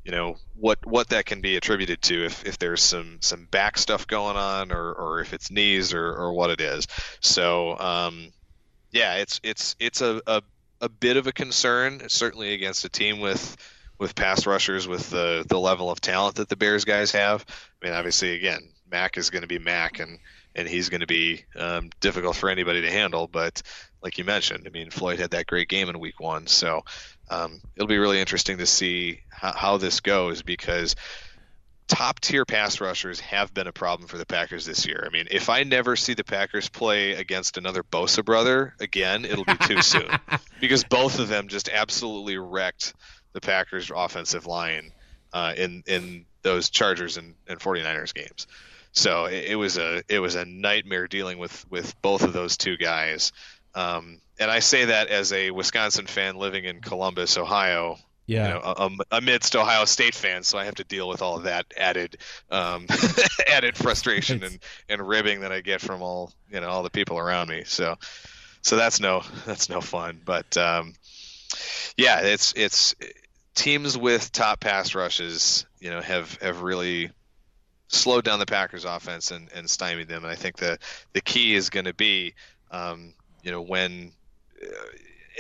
You know what what that can be attributed to if, if there's some some back stuff going on or, or if it's knees or, or what it is. So um, yeah, it's it's it's a, a, a bit of a concern, certainly against a team with with pass rushers with the the level of talent that the Bears guys have. I mean, obviously, again, Mack is going to be Mack, and and he's going to be um, difficult for anybody to handle. But like you mentioned, I mean, Floyd had that great game in Week One, so um, it'll be really interesting to see how, how this goes because top tier pass rushers have been a problem for the Packers this year. I mean, if I never see the Packers play against another Bosa brother again, it'll be too soon because both of them just absolutely wrecked the Packers offensive line uh, in in those Chargers and, and 49ers games. So it, it was a it was a nightmare dealing with with both of those two guys. Um, and I say that as a Wisconsin fan living in Columbus, Ohio, Yeah. you know, um, amidst Ohio State fans, so I have to deal with all of that added um, added frustration and, and ribbing that I get from all you know all the people around me. So so that's no that's no fun. But um, yeah, it's it's teams with top pass rushes, you know, have have really slowed down the Packers offense and, and stymied them. And I think the the key is going to be, um, you know, when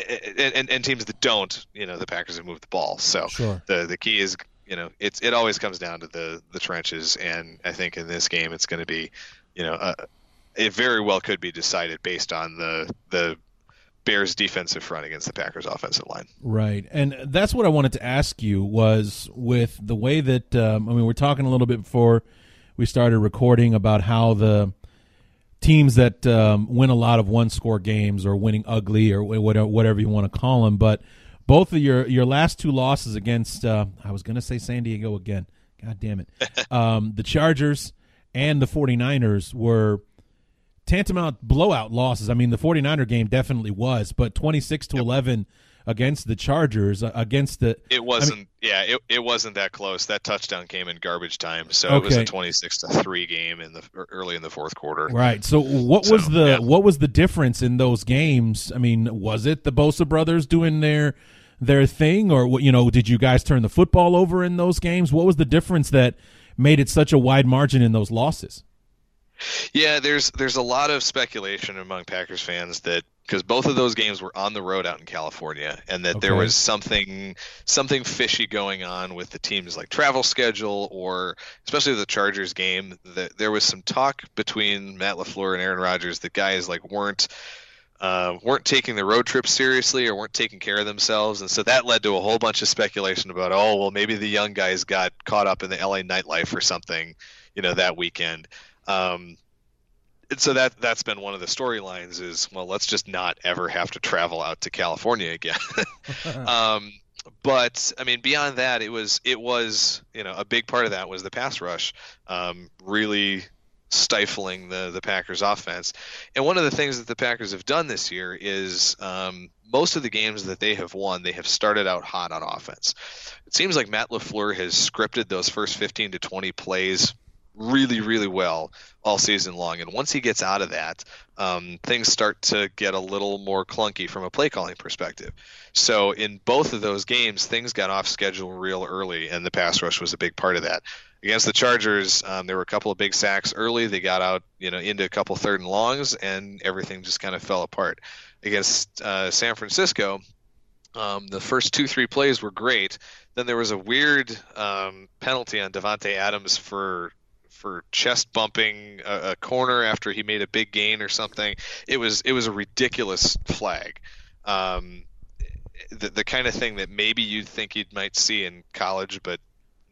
and, and, and teams that don't, you know, the Packers have moved the ball. So Sure. the the key is, you know, it's it always comes down to the the trenches. And I think in this game, it's going to be, you know, uh, it very well could be decided based on the the Bears defensive front against the Packers offensive line. Right, and that's what I wanted to ask you was with the way that um, I mean we're talking a little bit before we started recording about how the teams that um, win a lot of one score games or winning ugly or whatever whatever you want to call them, but both of your your last two losses against uh, I was going to say San Diego again, god damn it, um, the Chargers and the 49ers were tantamount blowout losses. I mean, the 49er game definitely was, but 26 to 11 against the Chargers, uh, against the It wasn't. yeah, it, it wasn't that close. That touchdown came in garbage time, so it was a twenty-six to three game in the er, early in the fourth quarter. Right. So what was So, the yeah. what was the difference in those games? I mean, was it the Bosa brothers doing their their thing or what you know, did you guys turn the football over in those games? What was the difference that made it such a wide margin in those losses? Yeah, there's there's a lot of speculation among Packers fans that because both of those games were on the road out in California, and that there was something something fishy going on with the team's like travel schedule, or especially the Chargers game. That there was some talk between Matt LaFleur and Aaron Rodgers that guys like weren't uh, weren't taking the road trip seriously or weren't taking care of themselves, and so that led to a whole bunch of speculation about oh well maybe the young guys got caught up in the LA nightlife or something, you know that weekend. Um, and so that that's been one of the storylines is well let's just not ever have to travel out to California again. um, but I mean beyond that it was it was you know a big part of that was the pass rush um, really stifling the the Packers offense. And one of the things that the Packers have done this year is um, most of the games that they have won, they have started out hot on offense. It seems like Matt LaFleur has scripted those first 15 to 20 plays really, really well all season long. And once he gets out of that, um, things start to get a little more clunky from a play calling perspective. So in both of those games, things got off schedule real early, and the pass rush was a big part of that. Against the Chargers, um, there were a couple of big sacks early. They got out, you know, into a couple third and longs, and everything just kind of fell apart. Against uh, San Francisco, um, the first two three plays were great. Then there was a weird um, penalty on Davante Adams for for chest bumping a, a, corner after he made a big gain or something. It was it was a ridiculous flag. Um, the the kind of thing that maybe you'd think you might see in college, but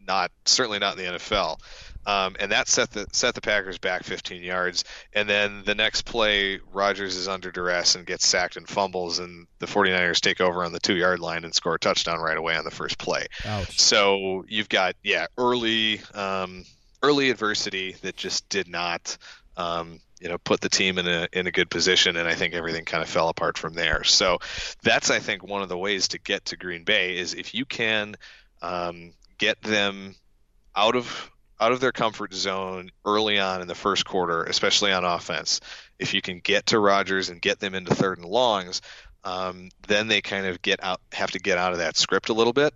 not certainly not in the NFL. Um, and that set the set the Packers back 15 yards. And then the next play, Rodgers is under duress and gets sacked and fumbles, and the 49ers take over on the two yard line and score a touchdown right away on the first play. Ouch. So you've got yeah early um, early adversity that just did not um, you know put the team in a in a good position, and I think everything kind of fell apart from there. So that's I think one of the ways to get to Green Bay is if you can um, get them out of out of their comfort zone early on in the first quarter, especially on offense. If you can get to Rodgers and get them into third and longs, um, then they kind of get out have to get out of that script a little bit.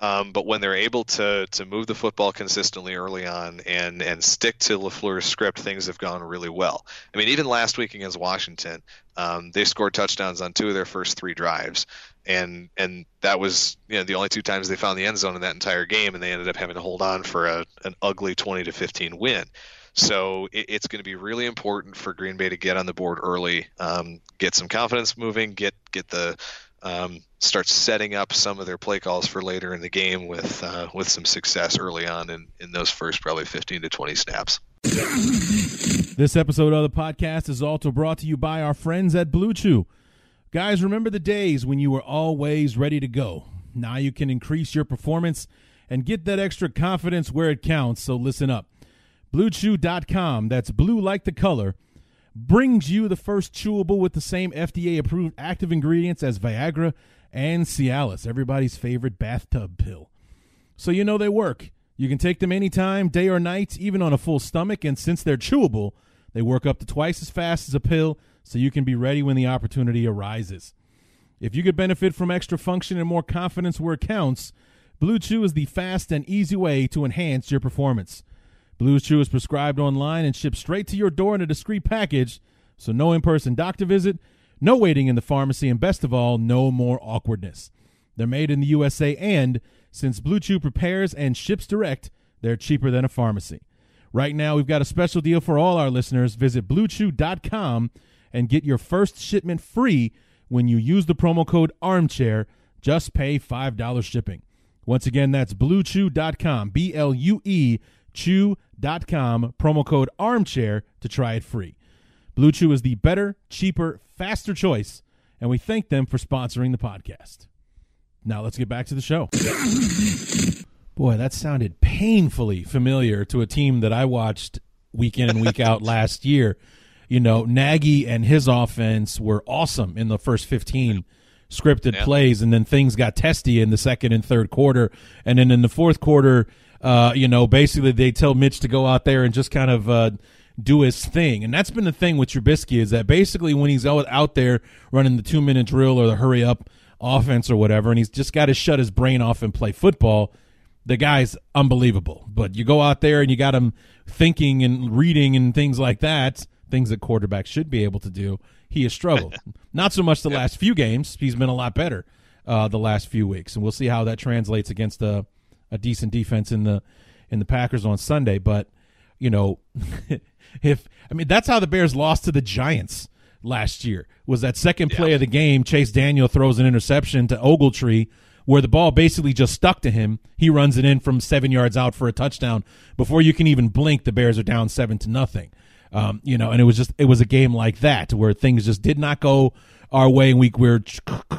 Um, but when they're able to to move the football consistently early on and and stick to LaFleur's script, things have gone really well. I mean, even last week against Washington, um, they scored touchdowns on two of their first three drives, and and that was you know the only two times they found the end zone in that entire game, and they ended up having to hold on for a an ugly 20 to 15 win. So it, it's going to be really important for Green Bay to get on the board early, um, get some confidence moving, get get the um, setting up some of their play calls for later in the game with uh, with some success early on in, in those first probably 15 to 20 snaps. This episode of the podcast is also brought to you by our friends at Blue Chew. Guys, remember the days when you were always ready to go. Now you can increase your performance and get that extra confidence where it counts, so listen up. BlueChew.com, that's blue like the color, brings you the first chewable with the same FDA approved active ingredients as Viagra and Cialis, everybody's favorite bathtub pill. So you know they work. You can take them anytime, day or night, even on a full stomach, and since they're chewable, they work up to twice as fast as a pill, so you can be ready when the opportunity arises. If you could benefit from extra function and more confidence where it counts, Blue Chew is the fast and easy way to enhance your performance. Blue Chew is prescribed online and shipped straight to your door in a discreet package, so no in person doctor visit, no waiting in the pharmacy, and best of all, no more awkwardness. They're made in the USA, and since Blue Chew prepares and ships direct, they're cheaper than a pharmacy. Right now, we've got a special deal for all our listeners. Visit bluechew.com and get your first shipment free when you use the promo code armchair. Just pay $5 shipping. Once again, that's bluechew.com, B L U E chew.com, promo code armchair to try it free. Blue Chew is the better, cheaper, faster choice, and we thank them for sponsoring the podcast. Now let's get back to the show. Boy, that sounded painfully familiar to a team that I watched week in and week out last year. You know, Nagy and his offense were awesome in the first 15 scripted Yeah. plays, and then things got testy in the second and third quarter. And then in the fourth quarter, uh, you know, basically they tell Mitch to go out there and just kind of uh, do his thing. And that's been the thing with Trubisky is that basically when he's out, out there running the two minute drill or the hurry up offense or whatever, and he's just got to shut his brain off and play football, the guy's unbelievable. But you go out there and you got him thinking and reading and things like that, things that quarterbacks should be able to do. He has struggled. Not so much the last few games. He's been a lot better uh, the last few weeks, and we'll see how that translates against a, a decent defense in the in the Packers on Sunday. But you know, if I mean that's how the Bears lost to the Giants last year was that second play Yeah. of the game. Chase Daniel throws an interception to Ogletree where the ball basically just stuck to him. He runs it in from seven yards out for a touchdown. Before you can even blink, the Bears are down seven to nothing. Um, you know, and it was just it was a game like that where things just did not go our way, and we were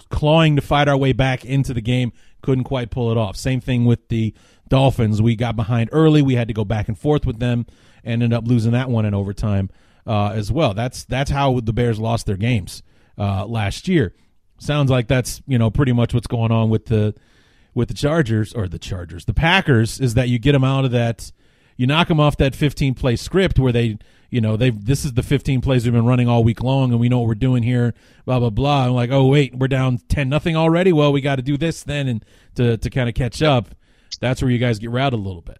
clawing to fight our way back into the game. Couldn't quite pull it off. Same thing with the Dolphins. We got behind early. We had to go back and forth with them, and ended up losing that one in overtime uh, as well. That's that's how the Bears lost their games uh, last year. Sounds like that's you know pretty much what's going on with the with the Chargers or the Chargers, the Packers is that you get them out of that you knock them off that 15 play script where they, you know, they've this is the 15 plays we've been running all week long, and we know what we're doing here. Blah blah blah. I'm like, oh wait, we're down 10 nothing already. Well, we got to do this then, and to to kind of catch up. That's where you guys get routed a little bit.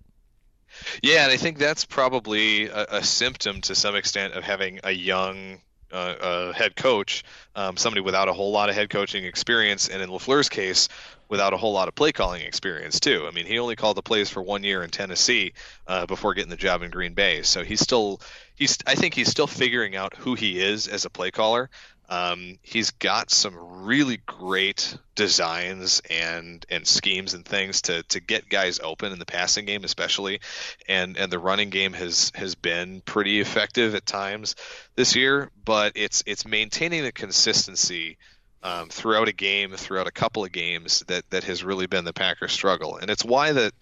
Yeah, and I think that's probably a, a symptom to some extent of having a young uh, uh, head coach, um, somebody without a whole lot of head coaching experience, and in LaFleur's case, without a whole lot of play calling experience too. I mean, he only called the plays for one year in Tennessee uh, before getting the job in Green Bay, so he's still he's I think he's still figuring out who he is as a play caller. Um, he's got some really great designs and and schemes and things to to get guys open in the passing game, especially, and and the running game has has been pretty effective at times this year. But it's it's maintaining the consistency um, throughout a game, throughout a couple of games that that has really been the Packers' struggle, and it's why that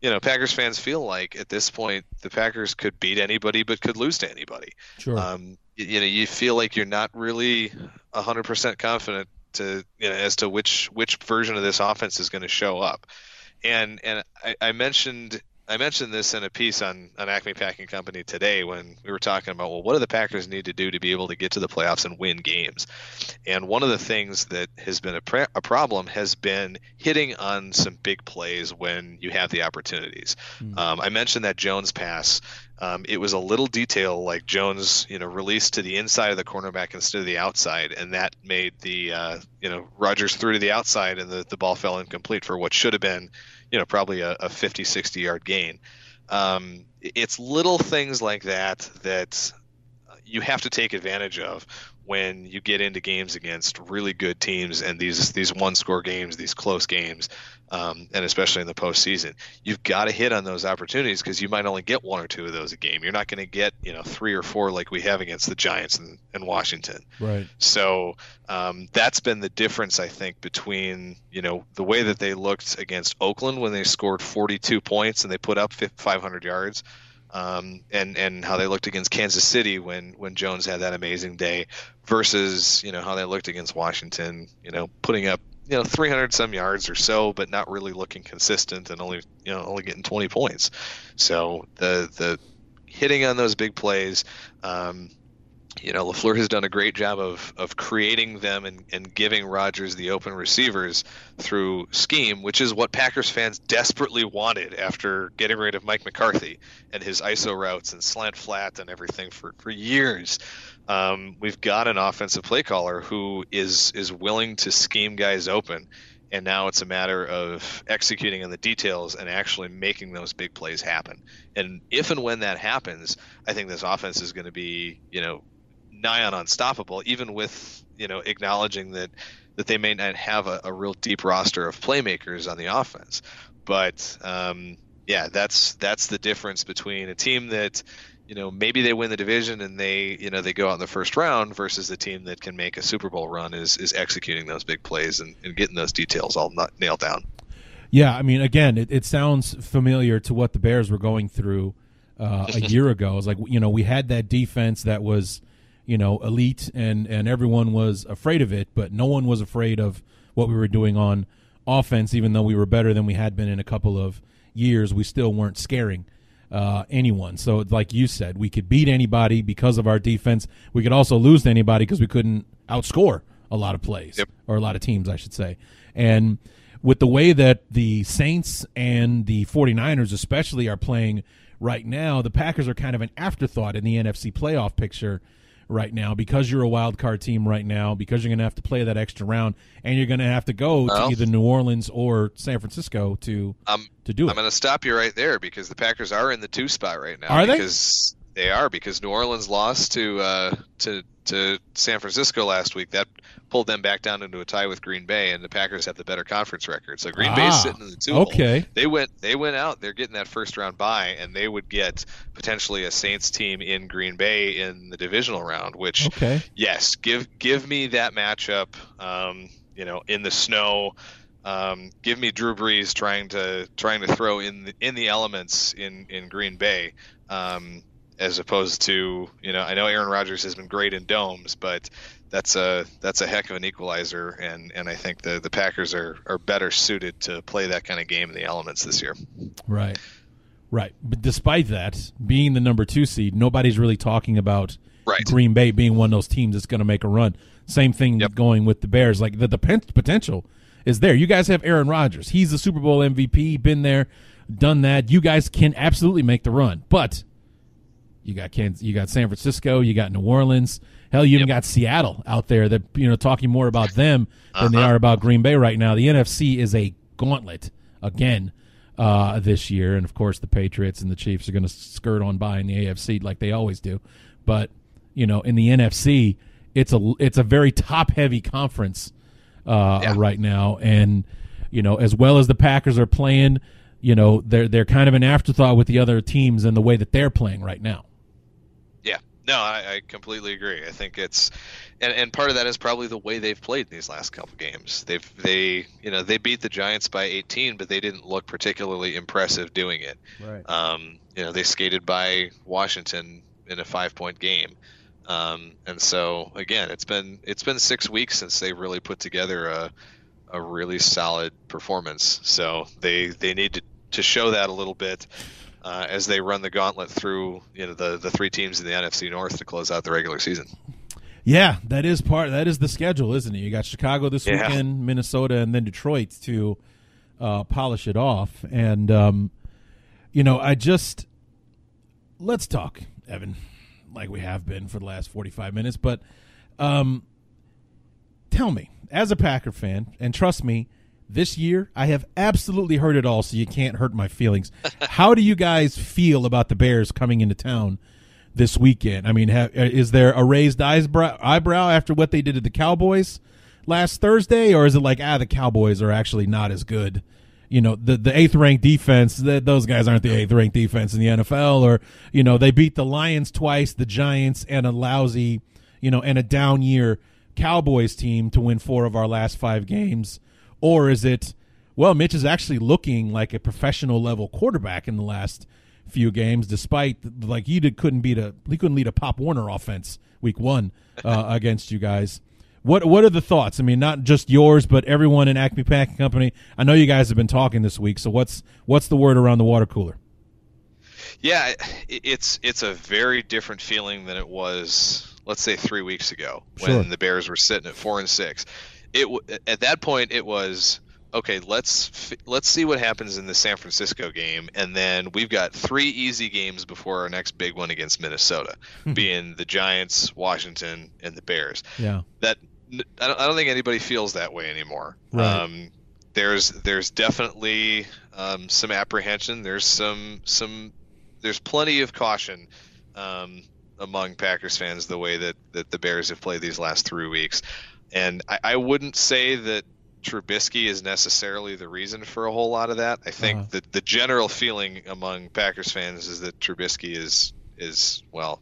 you know Packers fans feel like at this point the Packers could beat anybody but could lose to anybody. Sure. Um, you, you know, you feel like you're not really hundred percent confident to you know as to which which version of this offense is going to show up. And and I, I mentioned I mentioned this in a piece on on Acme Packing Company today when we were talking about well, what do the Packers need to do to be able to get to the playoffs and win games? And one of the things that has been a, pre- a problem has been hitting on some big plays when you have the opportunities. Um, I mentioned that Jones pass. Um, it was a little detail like Jones, you know, released to the inside of the cornerback instead of the outside, and that made the uh, you know Rodgers threw to the outside, and the, the ball fell incomplete for what should have been, you know, probably a, a 50, 60 yard gain. Um, it's little things like that that you have to take advantage of when you get into games against really good teams and these these one score games, these close games, um, and especially in the postseason. You've got to hit on those opportunities because you might only get one or two of those a game. You're not going to get you know three or four like we have against the Giants and, and Washington. Right. So um, that's been the difference, I think, between you know the way that they looked against Oakland when they scored 42 points and they put up 500 yards, um, and and how they looked against Kansas City when when Jones had that amazing day, versus you know how they looked against Washington, you know, putting up you know 300 some yards or so, but not really looking consistent and only you know only getting 20 points. So the the hitting on those big plays. Um, you know, LaFleur has done a great job of of creating them and, and giving Rodgers the open receivers through scheme, which is what Packers fans desperately wanted after getting rid of Mike McCarthy and his ISO routes and slant flat and everything for, for years. Um, we've got an offensive play caller who is is willing to scheme guys open, and now it's a matter of executing on the details and actually making those big plays happen. And if and when that happens, I think this offense is going to be, you know, nigh on unstoppable, even with you know acknowledging that that they may not have a, a real deep roster of playmakers on the offense. But um, yeah, that's that's the difference between a team that you know maybe they win the division and they you know they go out in the first round versus the team that can make a Super Bowl run is is executing those big plays and, and getting those details all not nailed down. Yeah, I mean, again, it, it sounds familiar to what the Bears were going through uh, a year ago. It's like you know we had that defense that was you know elite and and everyone was afraid of it, but no one was afraid of what we were doing on offense. Even though we were better than we had been in a couple of years, we still weren't scaring uh, anyone. So, like you said, we could beat anybody because of our defense. We could also lose to anybody because we couldn't outscore a lot of plays Yep. or a lot of teams, I should say. And with the way that the Saints and the 49ers, especially, are playing right now, the Packers are kind of an afterthought in the NFC playoff picture right now because you're a wild card team right now, because you're going to have to play that extra round, and you're going to have to go Well- to either New Orleans or San Francisco to Um, to do it. I'm going to stop you right there because the Packers are in the two spot right now. Are they? Because they are because New Orleans lost to uh, to to San Francisco last week. That pulled them back down into a tie with Green Bay, and the Packers have the better conference record. So Green Ah, Bay's sitting in the two. hole. okay. They went they went out. They're getting that first round bye, and they would get potentially a Saints team in Green Bay in the divisional round. Which Okay. yes, give give me that matchup. Um, you know, in the snow. Um, give me Drew Brees trying to trying to throw in the, in the elements in in Green Bay, um, as opposed to you know I know Aaron Rodgers has been great in domes, but that's a that's a heck of an equalizer, and and I think the the Packers are are better suited to play that kind of game in the elements this year. Right. Right. But despite that, being the number two seed, nobody's really talking about Right. Green Bay being one of those teams that's going to make a run. Same thing Yep. going with the Bears. Like the, the potential is there. You guys have Aaron Rodgers. He's the Super Bowl MVP, been there, done that. You guys can absolutely make the run. But you got Kansas, you got San Francisco, you got New Orleans. Hell, you even got Seattle out there that you know talking more about them than they are about Green Bay right now. The NFC is a gauntlet again uh, this year, and of course the Patriots and the Chiefs are going to skirt on by in the AFC like they always do. But you know, in the NFC, it's a it's a very top heavy conference uh, Yeah. right now, and you know, as well as the Packers are playing, you know, they're they're kind of an afterthought with the other teams and the way that they're playing right now. No, I, I completely agree. I think it's, and, and part of that is probably the way they've played these last couple games. They've they you know they beat the Giants by 18, but they didn't look particularly impressive doing it. Right. Um, you know they skated by Washington in a five point game, um, and so again, it's been it's been six weeks since they really put together a a really solid performance. So they they need to, to show that a little bit uh, as they run the gauntlet through you know the the three teams in the NFC North to close out the regular season. Yeah, that is part. That is the schedule, isn't it? You got Chicago this Yeah. weekend, Minnesota, and then Detroit to uh, polish it off. And um, you know, I just let's talk, Evan, like we have been for the last forty-five minutes. But um, tell me, as a Packer fan, and trust me, this year I have absolutely heard it all, so you can't hurt my feelings. How do you guys feel about the Bears coming into town this weekend? I mean, ha- is there a raised eyebrow, eyebrow after what they did to the Cowboys last Thursday, or is it like ah, the Cowboys are actually not as good? You know, the the eighth ranked defense. That those guys aren't the eighth ranked defense in the NFL, or you know, they beat the Lions twice, the Giants, and a lousy, you know, and a down year Cowboys team to win four of our last five games, or is it? Well, Mitch is actually looking like a professional level quarterback in the last few games, despite like he did, couldn't beat a he couldn't lead a Pop Warner offense week one uh, against you guys. What what are the thoughts? I mean, not just yours, but everyone in Acme Packing Company. I know you guys have been talking this week, so what's what's the word around the water cooler? Yeah, it's it's a very different feeling than it was, let's say, three weeks ago when Sure. the Bears were sitting at four and six. It at that point it was okay. Let's let's see what happens in the San Francisco game, and then we've got three easy games before our next big one against Minnesota, being the Giants, Washington, and the Bears Yeah, that I don't, I don't think anybody feels that way anymore. Right. Um, there's there's definitely um, some apprehension. There's some some there's plenty of caution um, among Packers fans the way that, that the Bears have played these last three weeks, and I, I wouldn't say that Trubisky is necessarily the reason for a whole lot of that. I think Uh-huh. that the general feeling among Packers fans is that Trubisky is is well.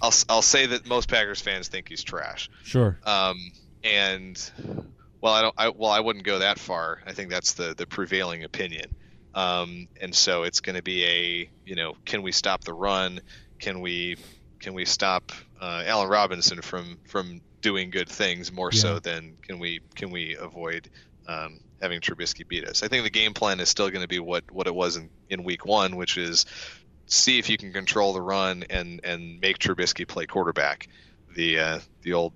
I'll, I'll say that most Packers fans think he's trash. sure. Um, and well, I don't. I, well, I wouldn't go that far. I think that's the the prevailing opinion. Um, and so it's going to be a you know, can we stop the run? Can we can we stop uh, Allen Robinson from from doing good things more Yeah. so than can we can we avoid um, having Trubisky beat us? I think the game plan is still going to be what what it was in, in week one, which is see if you can control the run and and make Trubisky play quarterback. The uh, the old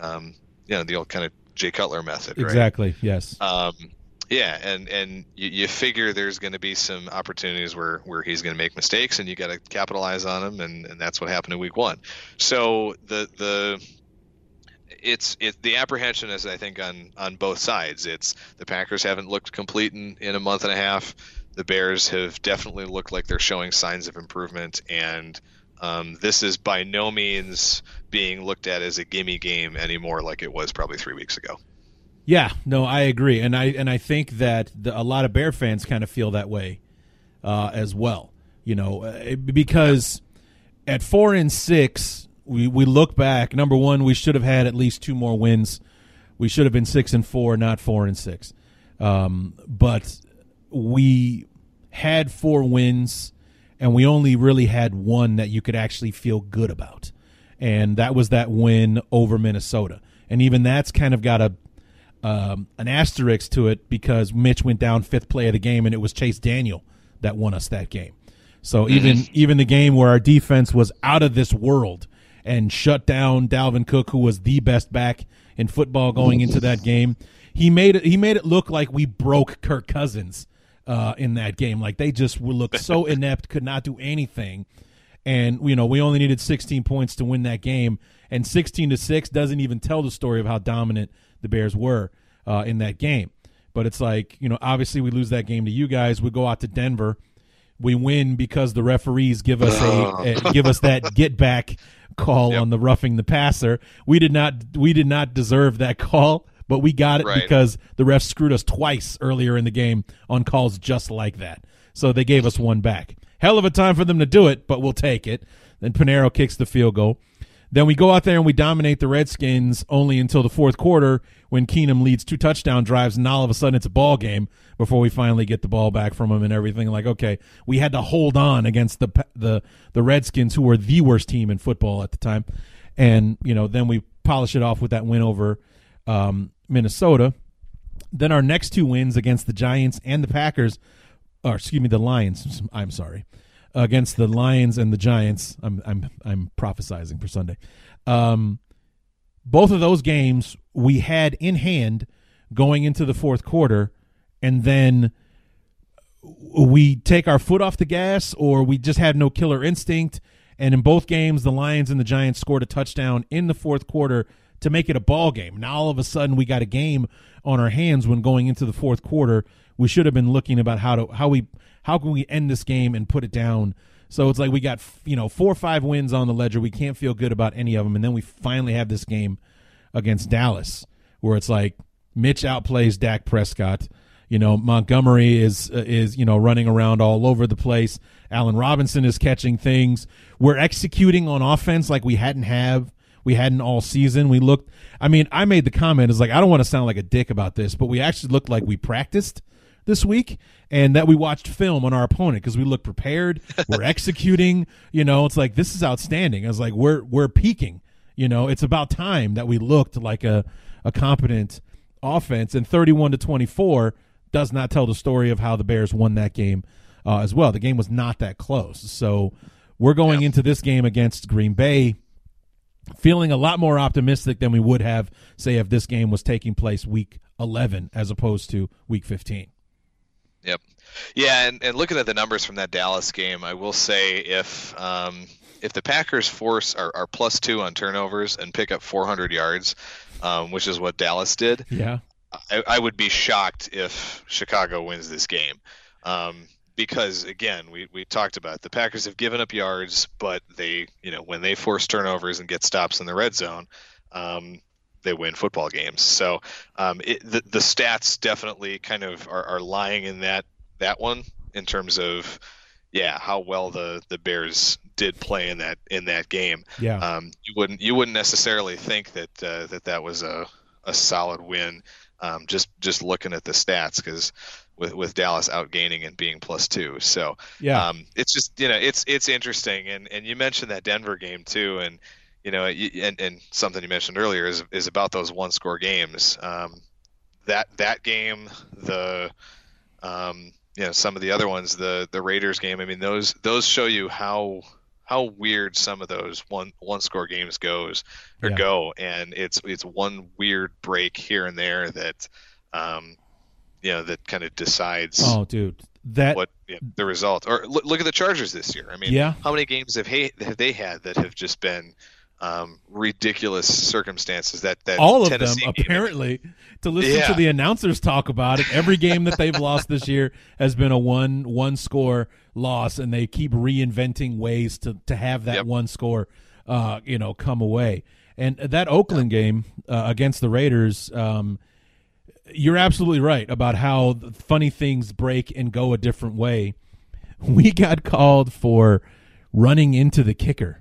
um, you know the old kind of Jay Cutler method, right? Exactly. Yes. Um, yeah, and and you, you figure there's going to be some opportunities where where he's going to make mistakes, and you got to capitalize on them, and, and that's what happened in week one. So the the it's it the apprehension is I think on on both sides. It's the Packers haven't looked complete in, in a month and a half. The Bears have definitely looked like they're showing signs of improvement, and um, this is by no means being looked at as a gimme game anymore, like it was probably three weeks ago. Yeah, no, I agree, and I and I think that the, a lot of Bear fans kind of feel that way uh, as well. You know, uh, because at four and six, we we look back. Number one, we should have had at least two more wins. We should have been six and four, not four and six. Um, but we had four wins, and we only really had one that you could actually feel good about, and that was that win over Minnesota. And even that's kind of got a um, an asterisk to it because Mitch went down fifth play of the game, and it was Chase Daniel that won us that game. So even even the game where our defense was out of this world and shut down Dalvin Cook, who was the best back in football going into that game, he made it he made it look like we broke Kirk Cousins uh, in that game. Like they just looked so inept, could not do anything. And you know, we only needed 16 points to win that game, and 16 to six doesn't even tell the story of how dominant the Bears were uh, in that game. But it's like you know, obviously we lose that game to you guys. We go out to Denver, we win because the referees give us a, a give us that get back call on the roughing the passer. We did not we did not deserve that call, but we got it Right. because the refs screwed us twice earlier in the game on calls just like that. So they gave us one back. Hell of a time for them to do it, but we'll take it. Then Piñeiro kicks the field goal. Then we go out there and we dominate the Redskins only until the fourth quarter when Keenum leads two touchdown drives, and all of a sudden it's a ball game before we finally get the ball back from him and everything. Like, okay, we had to hold on against the the the Redskins, who were the worst team in football at the time, and you know then we polish it off with that win over um, Minnesota. Then our next two wins against the Giants and the Packers, or excuse me, the Lions. I'm sorry, against the Lions and the Giants. I'm I'm I'm prophesizing for Sunday. Um, both of those games we had in hand going into the fourth quarter, and then we take our foot off the gas, or we just had no killer instinct. And in both games, the Lions and the Giants scored a touchdown in the fourth quarter to make it a ball game. Now all of a sudden we got a game on our hands when going into the fourth quarter. We should have been looking about how to how we how can we end this game and put it down. So it's like we got you know four or five wins on the ledger. We can't feel good about any of them, and then we finally have this game against Dallas where it's like Mitch outplays Dak Prescott. You know Montgomery is uh, is you know running around all over the place. Allen Robinson is catching things. We're executing on offense like we hadn't have we hadn't all season. We looked. I mean, I made the comment is like I don't want to sound like a dick about this, but we actually looked like we practiced this week and that we watched film on our opponent because we look prepared. We're executing. You know, it's like this is outstanding. I was like, we're we're peaking. You know, it's about time that we looked like a a competent offense. And thirty-one to twenty-four does not tell the story of how the Bears won that game uh, as well. The game was not that close. So we're going into this game against Green Bay feeling a lot more optimistic than we would have, say, if this game was taking place week 11 as opposed to week 15. Yep. Yeah, and, and looking at the numbers from that Dallas game, I will say if um, if the Packers force are, are plus two on turnovers and pick up 400 yards, um, which is what Dallas did, Yeah. I, I would be shocked if Chicago wins this game. Um, because again, we, we talked about it. the Packers have given up yards, but they, you know, when they force turnovers and get stops in the red zone, um, they win football games. So um, it, the the stats definitely kind of are, are lying in that that one in terms of yeah how well the the Bears did play in that in that game. Yeah. Um, you wouldn't you wouldn't necessarily think that uh, that that was a a solid win um, just just looking at the stats because with with Dallas outgaining and being plus two. So Yeah. um, it's just you know it's it's interesting and and you mentioned that Denver game too and you know and and something you mentioned earlier is is about those one score games. Um, that that game the um, you know some of the other ones the the Raiders game. I mean those those show you how how weird some of those one one score games goes or Yeah. go and it's it's one weird break here and there that um you know that kind of decides oh, dude. That what you know, the result or look, look at the Chargers this year. I mean, Yeah. how many games have, he, have they had that have just been um, ridiculous circumstances? That that all of Tennessee them apparently to listen Yeah. to the announcers talk about it every game that they've lost this year has been a one one score loss and they keep reinventing ways to to have that Yep. one score uh you know come away and that Oakland game uh, against the Raiders um you're absolutely right about how funny things break and go a different way we got called for running into the kicker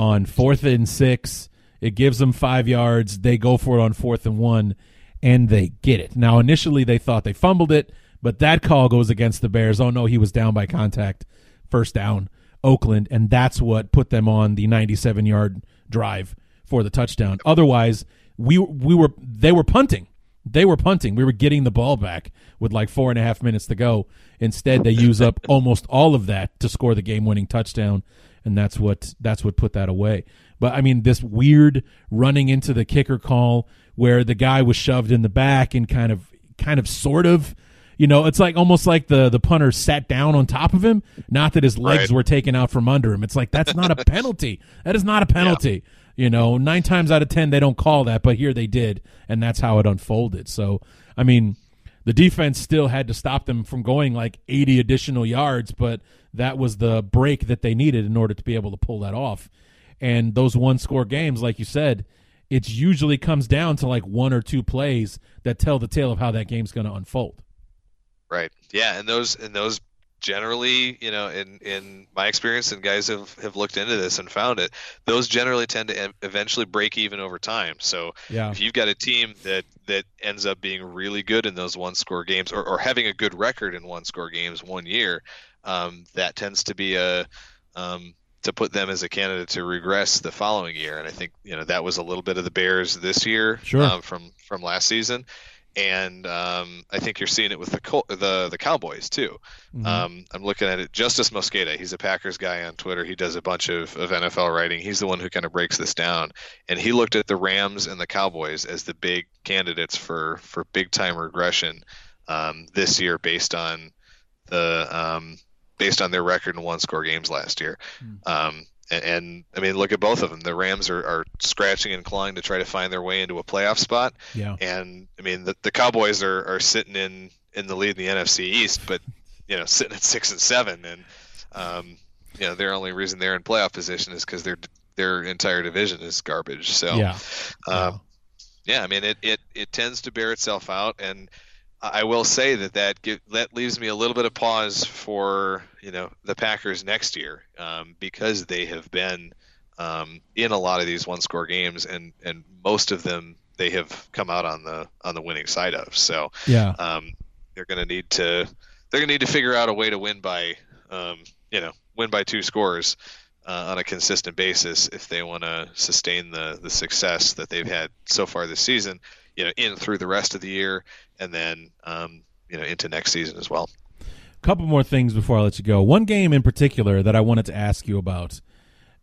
on fourth and six. It gives them five yards. They go for it on fourth and one, and they get it. Now, initially, they thought they fumbled it, but that call goes against the Bears. Oh, no, he was down by contact. First down, Oakland, and that's what put them on the 97 yard drive for the touchdown. Otherwise, we we were they were punting. They were punting. We were getting the ball back with like four and a half minutes to go. Instead, they use up almost all of that to score the game-winning touchdown, and that's what that's what put that away. But I mean, this weird running into the kicker call where the guy was shoved in the back and kind of, kind of, sort of, you know, it's like almost like the the punter sat down on top of him. Not that his legs Right. were taken out from under him. It's like that's not a penalty. That is not a penalty. You know, nine times out of ten they don't call that, but here they did, and that's how it unfolded. So, I mean, the defense still had to stop them from going like 80 additional yards, but that was the break that they needed in order to be able to pull that off. And those one score games, like you said, it usually comes down to like one or two plays that tell the tale of how that game's going to unfold. Right. Yeah, and those and those generally, you know, in in my experience, and guys have have looked into this and found it. Those generally tend to eventually break even over time. So Yeah. if you've got a team that that ends up being really good in those one score games, or, or having a good record in one score games one year, um, that tends to be a um, to put them as a candidate to regress the following year. And I think you know that was a little bit of the Bears this year Sure. um, from from last season. And um, I think you're seeing it with the Col- the the Cowboys too. Um, I'm looking at it. Justis Mosqueda, he's a Packers guy on Twitter. He does a bunch of, of NFL writing. He's the one who kind of breaks this down. And he looked at the Rams and the Cowboys as the big candidates for for big time regression um, this year, based on the um, based on their record in one score games last year. Um, and, and I mean, look at both of them. The Rams are, are scratching and clawing to try to find their way into a playoff spot. Yeah. And I mean, the, the Cowboys are, are sitting in, in the lead in the NFC East, but you know, sitting at six and seven, and um, you know, their only reason they're in playoff position is because their their entire division is garbage. So Yeah. um, yeah, I mean, it, it, it tends to bear itself out, and I will say that that give, that leaves me a little bit of pause for you know the Packers next year um, because they have been um, in a lot of these one score games, and and most of them they have come out on the on the winning side of. So Yeah. um, they're going to need to they're going to need to figure out a way to win by um, you know win by two scores uh, on a consistent basis if they want to sustain the the success that they've had so far this season you know in through the rest of the year and then um, you know into next season as well A couple more things before I let you go. One game in particular that I wanted to ask you about.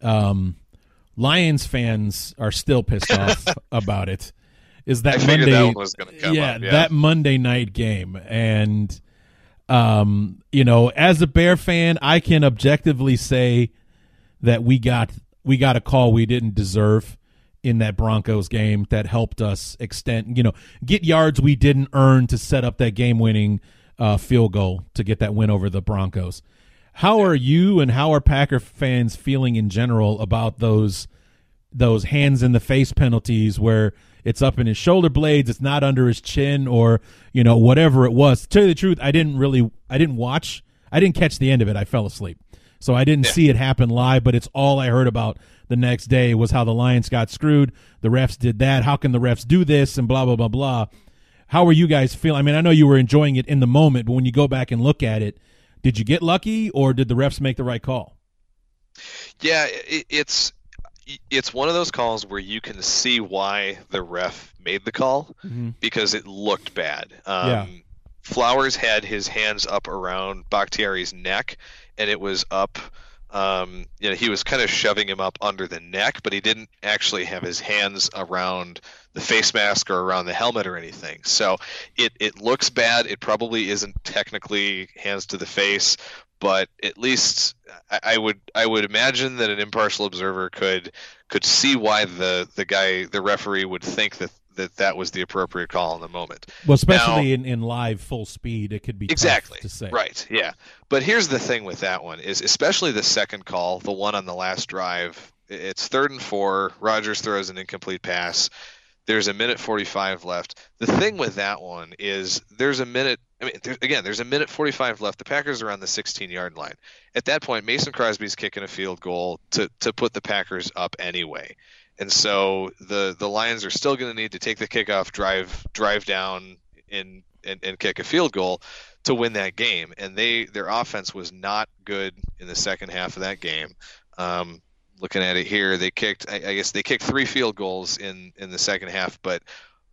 Um, Lions fans are still pissed off about it. Is that Monday? that one was gonna come yeah, up, yeah. that Monday night game, and um, you know, as a Bear fan, I can objectively say that we got we got a call we didn't deserve in that Broncos game that helped us extend, you know, get yards we didn't earn to set up that game-winning uh, field goal to get that win over the Broncos. How are you and how are Packer fans feeling in general about those those hands in the face penalties where it's up in his shoulder blades, it's not under his chin, or you know whatever it was. To tell you the truth, I didn't really, I didn't watch, I didn't catch the end of it. I fell asleep, so I didn't see it happen live. But it's all I heard about the next day was how the Lions got screwed. The refs did that. How can the refs do this? And blah blah blah blah. How are you guys feeling? I mean, I know you were enjoying it in the moment, but when you go back and look at it, did you get lucky or did the refs make the right call? yeah it, it's it's one of those calls where you can see why the ref made the call because it looked bad. Um, Yeah. Flowers had his hands up around Bakhtiari's neck, and it was up. Um, you know, he was kind of shoving him up under the neck, but he didn't actually have his hands around the face mask or around the helmet or anything. So it, it looks bad. It probably isn't technically hands to the face, but at least I, I would I would imagine that an impartial observer could could see why the the guy the referee would think that that that was the appropriate call in the moment. Well, especially Now- in, in live full speed, it could be exactly. to say. right yeah. But here's the thing with that one is especially the second call the one on the last drive it's third and four Rodgers throws an incomplete pass. There's a minute 45 left. The thing with that one is there's a minute i mean there, again there's a minute 45 left. The packers are on the 16 yard line. At that point mason crosby's kicking a field goal to, to put the packers up anyway and so the the lions are still going to need to take the kickoff drive drive down in and, and kick a field goal to win that game. And they their offense was not good in the second half of that game. Um, looking at it here, they kicked I, I guess they kicked three field goals in in the second half, but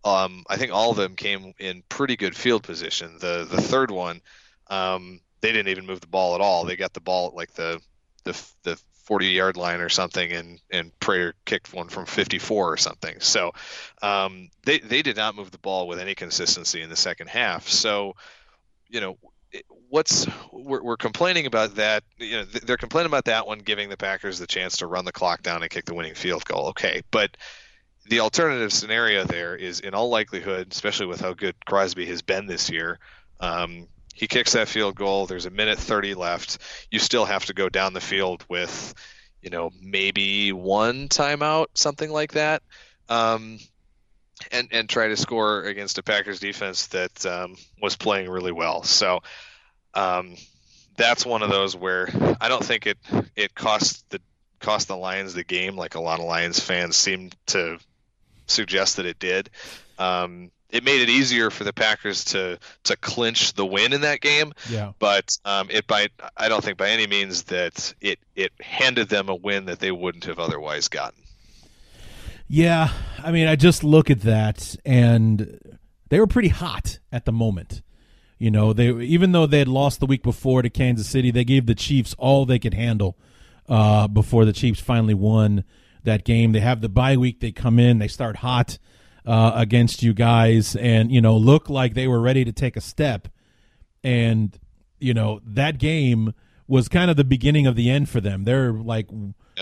um, I think all of them came in pretty good field position. The the third one, um, they didn't even move the ball at all. They got the ball at like the the the 40 yard line or something, and and Prater kicked one from 54 or something. So um, they they did not move the ball with any consistency in the second half. So you know what's we're, we're complaining about that you know they're complaining about that one giving the packers the chance to run the clock down and kick the winning field goal okay but the alternative scenario there is in all likelihood especially with how good crosby has been this year um, he kicks that field goal there's a minute 30 left you still have to go down the field with you know maybe one timeout something like that um, and and try to score against a Packers defense that um, was playing really well. So um, that's one of those where I don't think it it cost the cost the Lions the game like a lot of Lions fans seem to suggest that it did. Um, it made it easier for the Packers to to clinch the win in that game, Yeah. but um, it by I don't think by any means that it it handed them a win that they wouldn't have otherwise gotten. Yeah, I mean, I just look at that, and they were pretty hot at the moment. You know, they even though they had lost the week before to Kansas City, they gave the Chiefs all they could handle uh, before the Chiefs finally won that game. They have the bye week; they come in, they start hot uh, against you guys, and you know, look like they were ready to take a step. And you know, that game was kind of the beginning of the end for them. They're like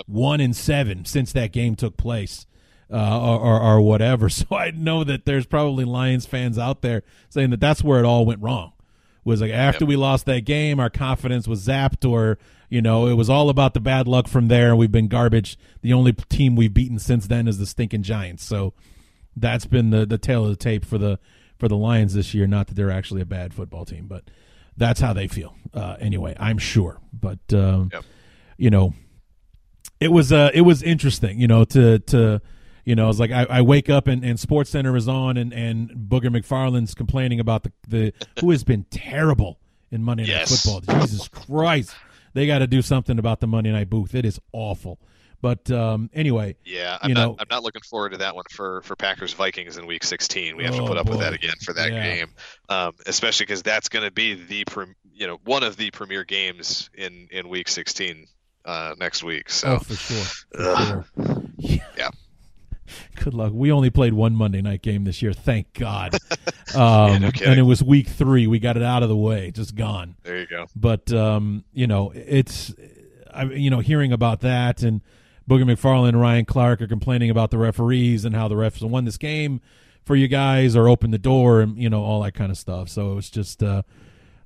one in seven since that game took place uh, or, or, or whatever. So I know that there's probably Lions fans out there saying that that's where it all went wrong. Was like after we lost that game, our confidence was zapped, or you know, it was all about the bad luck from there. We've been garbage. The only team we've beaten since then is the stinking Giants. So that's been the the tail of the tape for the for the Lions this year. Not that they're actually a bad football team, but that's how they feel. Uh, anyway, I'm sure. But um, Yep. you know, it was uh it was interesting, you know, to to you know, it's like I, I wake up and, and Sports Center is on and, and Booger McFarland's complaining about the, the who has been terrible in Monday Night Yes. Football. Jesus Christ. They got to do something about the Monday Night booth. It is awful. But um, anyway, Yeah, I'm You not. know- I'm not looking forward to that one for for Packers Vikings in Week 16. We have to Oh, put up with that again for that Yeah. game, um, especially because that's going to be the you know one of the premier games in in Week 16 uh, next week. So oh, for sure. For sure. Yeah. Yeah. Good luck. We only played one Monday night game this year. Thank God. Um, no and it was week three. We got it out of the way. Just gone. there you go. but um, you know, it's I you know hearing about that and Booger McFarland and Ryan Clark are complaining about the referees and how the refs won this game for you guys or opened the door and you know all that kind of stuff. So it's just uh,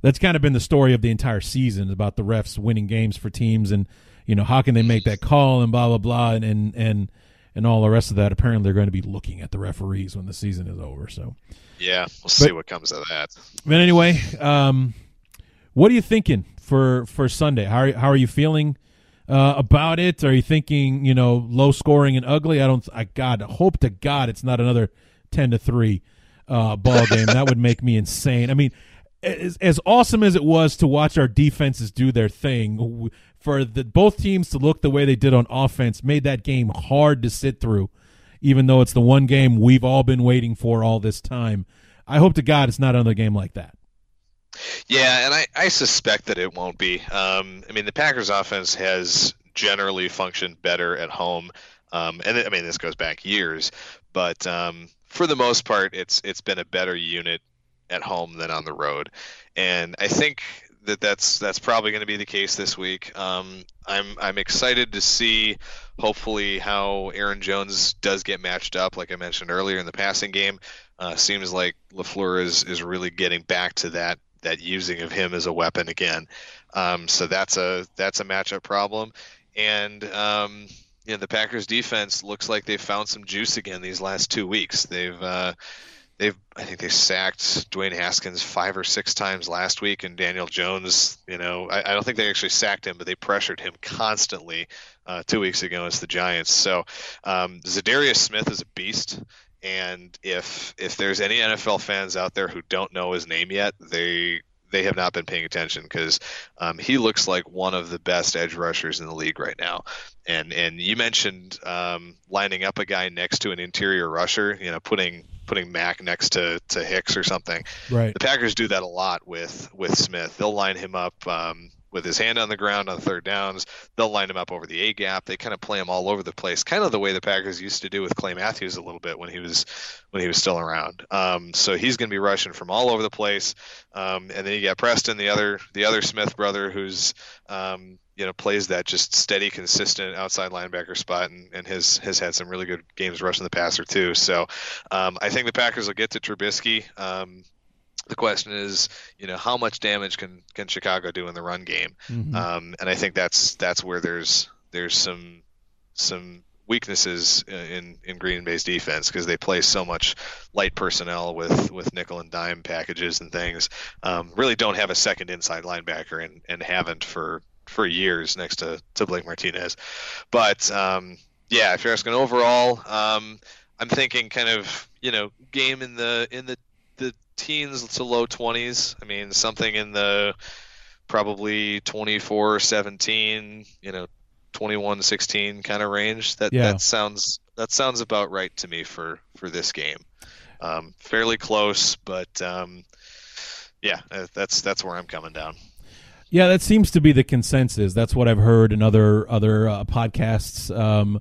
that's kind of been the story of the entire season about the refs winning games for teams and you know how can they make that call and blah blah blah and and and, and all the rest of that. Apparently, they're going to be looking at the referees when the season is over. So. Yeah, we'll see what comes of that. But anyway, um, what are you thinking for for Sunday? How are, how are you feeling uh, about it? Are you thinking you know low scoring and ugly? I don't. I God hope to God it's not another ten to three uh, ball game. that would make me insane. I mean, as, as awesome as it was to watch our defenses do their thing, for the both teams to look the way they did on offense made that game hard to sit through. Even though it's the one game we've all been waiting for all this time, I hope to God it's not another game like that. Yeah, and I, I suspect that it won't be. Um, I mean, the Packers' offense has generally functioned better at home, um, and I mean this goes back years, but um, for the most part, it's it's been a better unit at home than on the road, and I think that that's that's probably going to be the case this week. Um, I'm I'm excited to see, hopefully, how Aaron Jones does get matched up. Like I mentioned earlier in the passing game, uh, seems like LaFleur is is really getting back to that that using of him as a weapon again. Um, so that's a that's a matchup problem, and um, you know the Packers defense looks like they've found some juice again these last two weeks. They've uh, they've I think they sacked Dwayne Haskins five or six times last week, and Daniel Jones. You know I, I don't think they actually sacked him, but they pressured him constantly uh, two weeks ago against the Giants. So um, Za'Darius Smith is a beast. And if if there's any NFL fans out there who don't know his name yet, they they have not been paying attention because um, he looks like one of the best edge rushers in the league right now. And and you mentioned um, lining up a guy next to an interior rusher, you know, putting putting Mack next to, to Hicks or something. Right. The Packers do that a lot with with Smith. They'll line him up um, with his hand on the ground on third downs. They'll line him up over the A gap. They kind of play him all over the place, kind of the way the Packers used to do with Clay Matthews a little bit when he was when he was still around. Um, so he's going to be rushing from all over the place. Um, and then you got Preston, the other the other Smith brother, who's um, you know plays that just steady, consistent outside linebacker spot, and, and has has had some really good games rushing the passer too. So um, I think the Packers will get to Trubisky. Um, the question is, you know, how much damage can can Chicago do in the run game? Um, and I think that's that's where there's there's some some weaknesses in in Green Bay's defense because they play so much light personnel with with nickel and dime packages and things. Um, really don't have a second inside linebacker and and haven't for for years next to to Blake Martinez. But um, yeah, if you're asking overall, um, I'm thinking kind of you know game in the in the teens to low 20s. I mean something in the probably 24-17, you know, 21-16 kind of range. That Yeah. that sounds that sounds about right to me for for this game. Um, fairly close, but um, yeah, uh, that's that's where I'm coming down. Yeah, that seems to be the consensus. That's what I've heard in other other uh, podcasts. Um,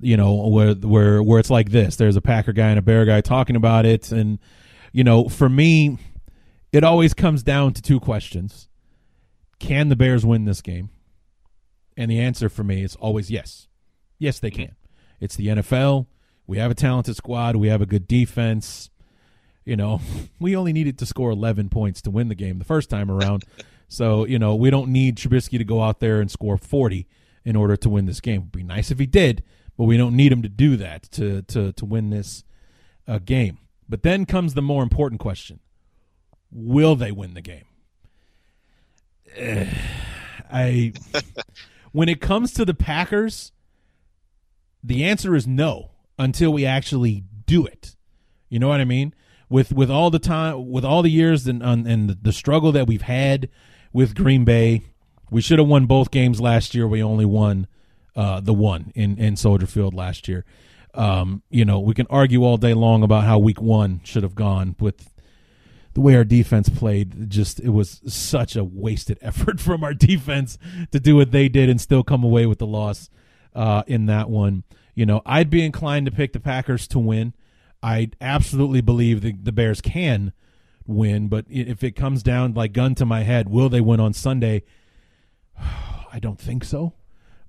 you know, where where where it's like this. There's a Packer guy and a Bear guy talking about it, and you know, for me, it always comes down to two questions: Can the Bears win this game? And the answer for me is always yes. Yes, they can. It's the NFL. We have a talented squad. We have a good defense. You know, we only needed to score 11 points to win the game the first time around. so, you know, we don't need Trubisky to go out there and score 40 in order to win this game. It'd be nice if he did, but we don't need him to do that to to to win this uh, game. But then comes the more important question: Will they win the game? I when it comes to the Packers, the answer is no until we actually do it. You know what I mean? With with all the time, with all the years and and the, the struggle that we've had with Green Bay, we should have won both games last year. We only won uh, the one in in Soldier Field last year. Um, you know, we can argue all day long about how Week One should have gone with the way our defense played. Just it was such a wasted effort from our defense to do what they did and still come away with the loss uh, in that one. You know, I'd be inclined to pick the Packers to win. I absolutely believe the, the Bears can win, but if it comes down like gun to my head, will they win on Sunday? I don't think so.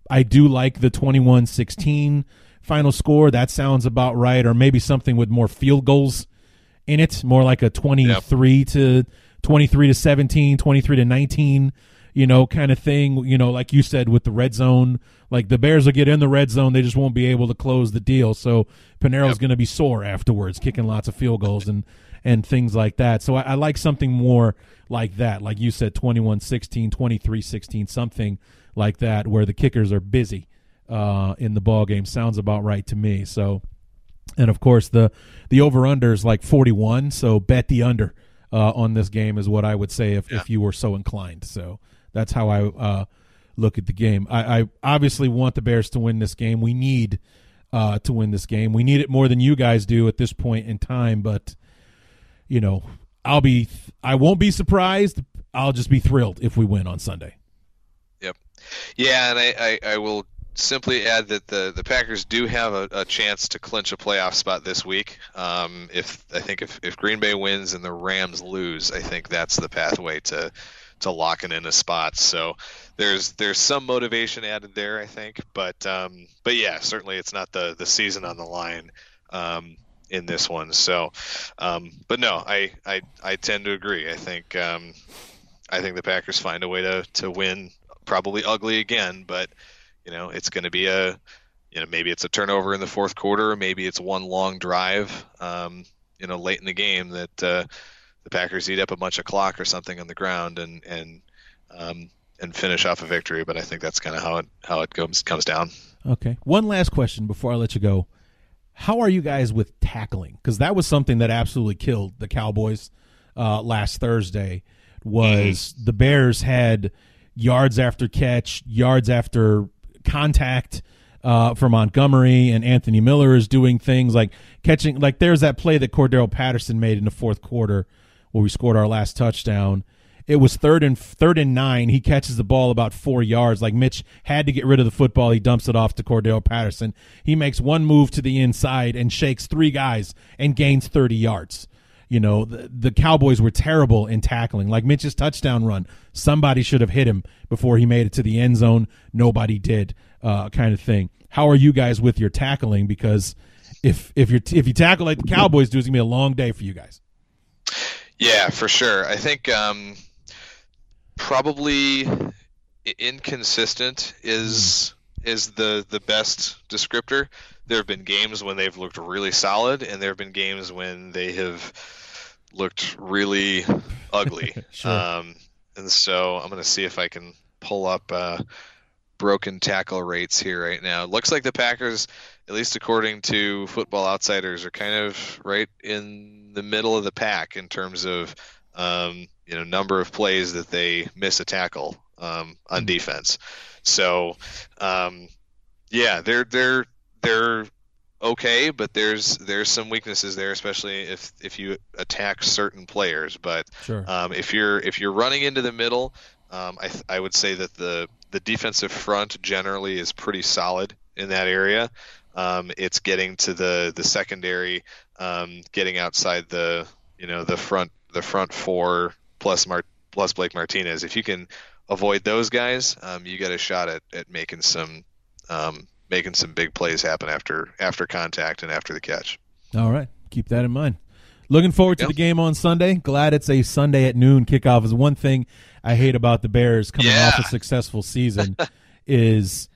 I do like the 21 16 final score. That sounds about right. Or maybe something with more field goals in it, more like a 23 to 23 to 17, 23 to 19, you know, kind of thing. You know, like you said with the red zone, like the Bears will get in the red zone, they just won't be able to close the deal. So Piñeiro's going to be sore afterwards, kicking lots of field goals and and things like that. So I, I like something more like that, like you said, 21-16, 23-16, something like that, where the kickers are busy uh, in the ball game. Sounds about right to me. So and of course the the over under is like 41 so bet the under uh, on this game is what i would say if, if you were so inclined so that's how i uh, look at the game I, I obviously want the bears to win this game we need uh, to win this game we need it more than you guys do at this point in time but you know i'll be i won't be surprised i'll just be thrilled if we win on sunday Yep. Yeah, and I, I, I will simply add that the, the Packers do have a, a chance to clinch a playoff spot this week. Um, if I think if, if Green Bay wins and the Rams lose, I think that's the pathway to to locking in a spot. So there's there's some motivation added there, I think. But um, but yeah, certainly it's not the the season on the line. Um, in this one, so, um, but no, I, I I tend to agree. I think um, I think the Packers find a way to, to win, probably ugly again, but you know it's going to be a, you know maybe it's a turnover in the fourth quarter, maybe it's one long drive, um, you know late in the game that uh, the Packers eat up a bunch of clock or something on the ground and and um, and finish off a victory. But I think that's kind of how it how it comes comes down. Okay. One last question before I let you go. How are you guys with tackling? Because that was something that absolutely killed the Cowboys uh, last Thursday. was the Bears had yards after catch, yards after contact uh, for Montgomery, and Anthony Miller is doing things like catching. Like there's that play that Cordarrelle Patterson made in the fourth quarter where we scored our last touchdown. It was third and third and nine. He catches the ball about four yards. Like Mitch had to get rid of the football. He dumps it off to Cordarrelle Patterson. He makes one move to the inside and shakes three guys and gains thirty yards. You know the, the Cowboys were terrible in tackling. Like Mitch's touchdown run, somebody should have hit him before he made it to the end zone. Nobody did. Uh, kind of thing. How are you guys with your tackling? Because if if you if you tackle like the Cowboys do, it's gonna be a long day for you guys. Yeah, for sure. I think um, probably inconsistent is is the the best descriptor. There have been games when they've looked really solid, and there have been games when they have looked really ugly. Sure. um, and so I'm going to see if I can pull up uh, broken tackle rates here right now. It looks like the Packers, at least according to Football Outsiders, are kind of right in the middle of the pack in terms of um, you know number of plays that they miss a tackle um, on defense. So um, yeah, they're they're they're okay, but there's there's some weaknesses there, especially if if you attack certain players. But Sure. um, if you're if you're running into the middle, um, I I would say that the the defensive front generally is pretty solid in that area. Um, it's getting to the the secondary, um, getting outside the you know the front the front four plus Mar- plus Blake Martinez. If you can avoid those guys, um, you get a shot at, at making some um, making some big plays happen after after contact and after the catch. All right. Keep that in mind. Looking forward to the game on Sunday. Glad it's a Sunday at noon kickoff. Is one thing I hate about the Bears coming Yeah. off a successful season is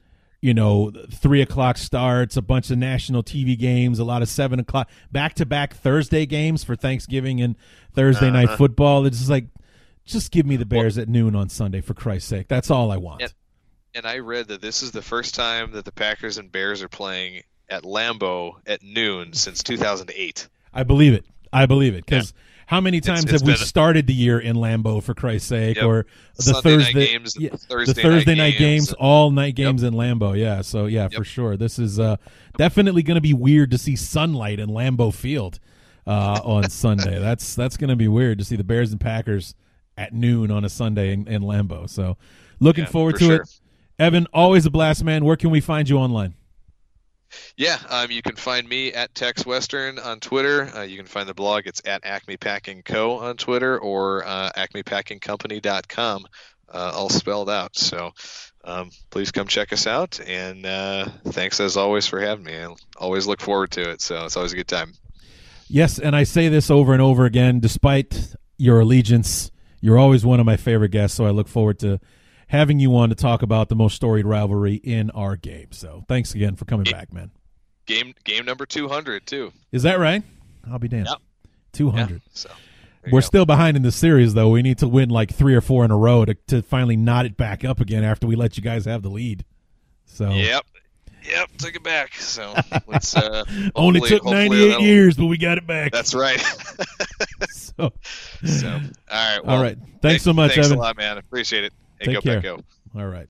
you know three o'clock starts, a bunch of national TV games, a lot of seven o'clock back to back Thursday games for Thanksgiving and Thursday night Uh-huh. football. It's just like just give me the Bears at noon on Sunday for Christ's sake. That's all I want. Yeah. And I read that this is the first time that the Packers and Bears are playing at Lambeau at noon since 2008. I believe it. I believe it because how many times it's have we a- started the year in Lambeau for Christ's sake, Yep. or the Sunday Thursday games, yeah, Thursday the Thursday night night games, games. all night games in Lambeau. Yeah, so yeah, for sure. This is uh, definitely going to be weird to see sunlight in Lambeau Field uh, on Sunday. That's that's going to be weird to see the Bears and Packers at noon on a Sunday in, in Lambeau. So looking Yeah, forward for to sure. it. Evan, always a blast, man. Where can we find you online? Yeah, um, you can find me at Tex Western on Twitter. Uh, you can find the blog. It's at Acme Packing Co. on Twitter or uh, acmepackingcompany.com, uh, all spelled out. So um, please come check us out. And uh, thanks as always for having me. I always look forward to it. So it's always a good time. Yes, and I say this over and over again. Despite your allegiance, you're always one of my favorite guests. So I look forward to having you on to talk about the most storied rivalry in our game. So thanks again for coming back, man. Game game number 200 too. Is that right? I'll be damned. Yep. Two Yeah. So We're go. still behind in the series, though. We need to win like three or four in a row to, to finally knot it back up again after we let you guys have the lead. So Yep. Yep, took it back. So let's uh only took 98 years, but we got it back. That's right. so, so all right. well, right. Thanks so much, thanks Evan. a lot, man. Appreciate it. Hey, Take go care. All right.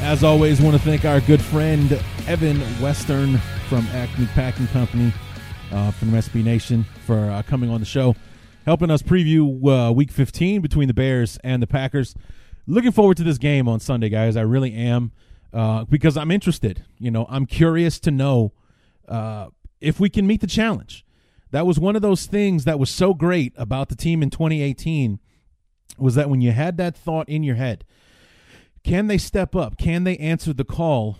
As always, want to thank our good friend Evan Western from Acme Packing Company uh, from SB Nation for uh, coming on the show, helping us preview uh, Week 15 between the Bears and the Packers. Looking forward to this game on Sunday, guys. I really am uh, because I'm interested. You know, I'm curious to know uh, if we can meet the challenge. That was one of those things that was so great about the team in 2018 was that when you had that thought in your head, can they step up? Can they answer the call?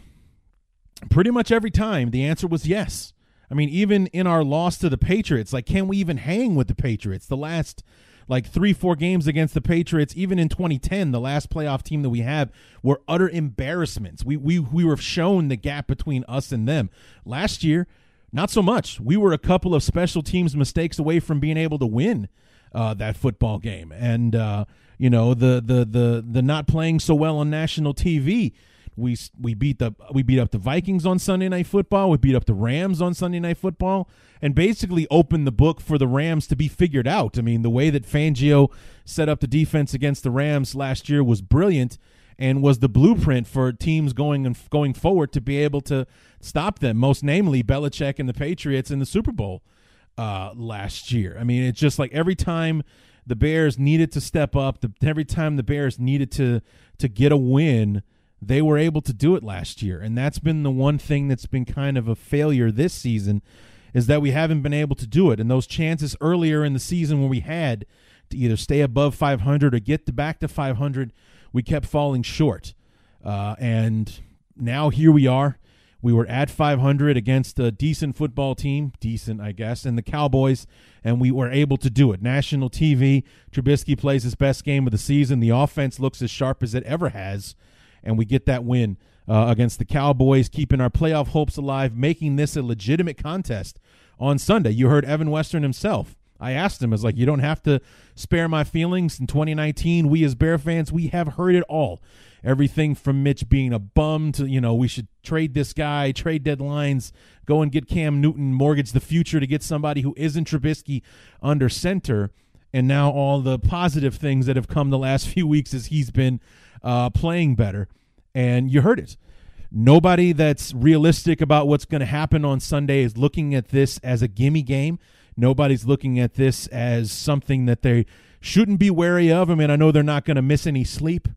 Pretty much every time the answer was yes. I mean, even in our loss to the Patriots, like, can we even hang with the Patriots? The last, like, three, four games against the Patriots, even in 2010, the last playoff team that we have, were utter embarrassments. We, we, we were shown the gap between us and them. Last year, not so much. We were a couple of special teams mistakes away from being able to win uh, that football game, and uh, you know the the the the not playing so well on national TV. We we beat the we beat up the Vikings on Sunday Night Football. We beat up the Rams on Sunday Night Football, and basically opened the book for the Rams to be figured out. I mean, the way that Fangio set up the defense against the Rams last year was brilliant, and was the blueprint for teams going and going forward to be able to stop them. Most namely, Belichick and the Patriots in the Super Bowl uh, last year. I mean, it's just like every time the Bears needed to step up, the, every time the Bears needed to to get a win, they were able to do it last year. And that's been the one thing that's been kind of a failure this season is that we haven't been able to do it. And those chances earlier in the season when we had to either stay above 500 or get to back to 500, we kept falling short. Uh, and now here we are. We were at 500 against a decent football team, decent, I guess, and the Cowboys, and we were able to do it. National TV, Trubisky plays his best game of the season. The offense looks as sharp as it ever has, and we get that win uh, against the Cowboys, keeping our playoff hopes alive, making this a legitimate contest on Sunday. You heard Evan Western himself. I asked him, I was like, you don't have to spare my feelings. In 2019, we as Bear fans, we have heard it all. Everything from Mitch being a bum to, you know, we should trade this guy, trade deadlines, go and get Cam Newton, mortgage the future to get somebody who isn't Trubisky under center. And now all the positive things that have come the last few weeks as he's been uh, playing better. And you heard it. Nobody that's realistic about what's going to happen on Sunday is looking at this as a gimme game. Nobody's looking at this as something that they shouldn't be wary of. I mean, I know they're not going to miss any sleep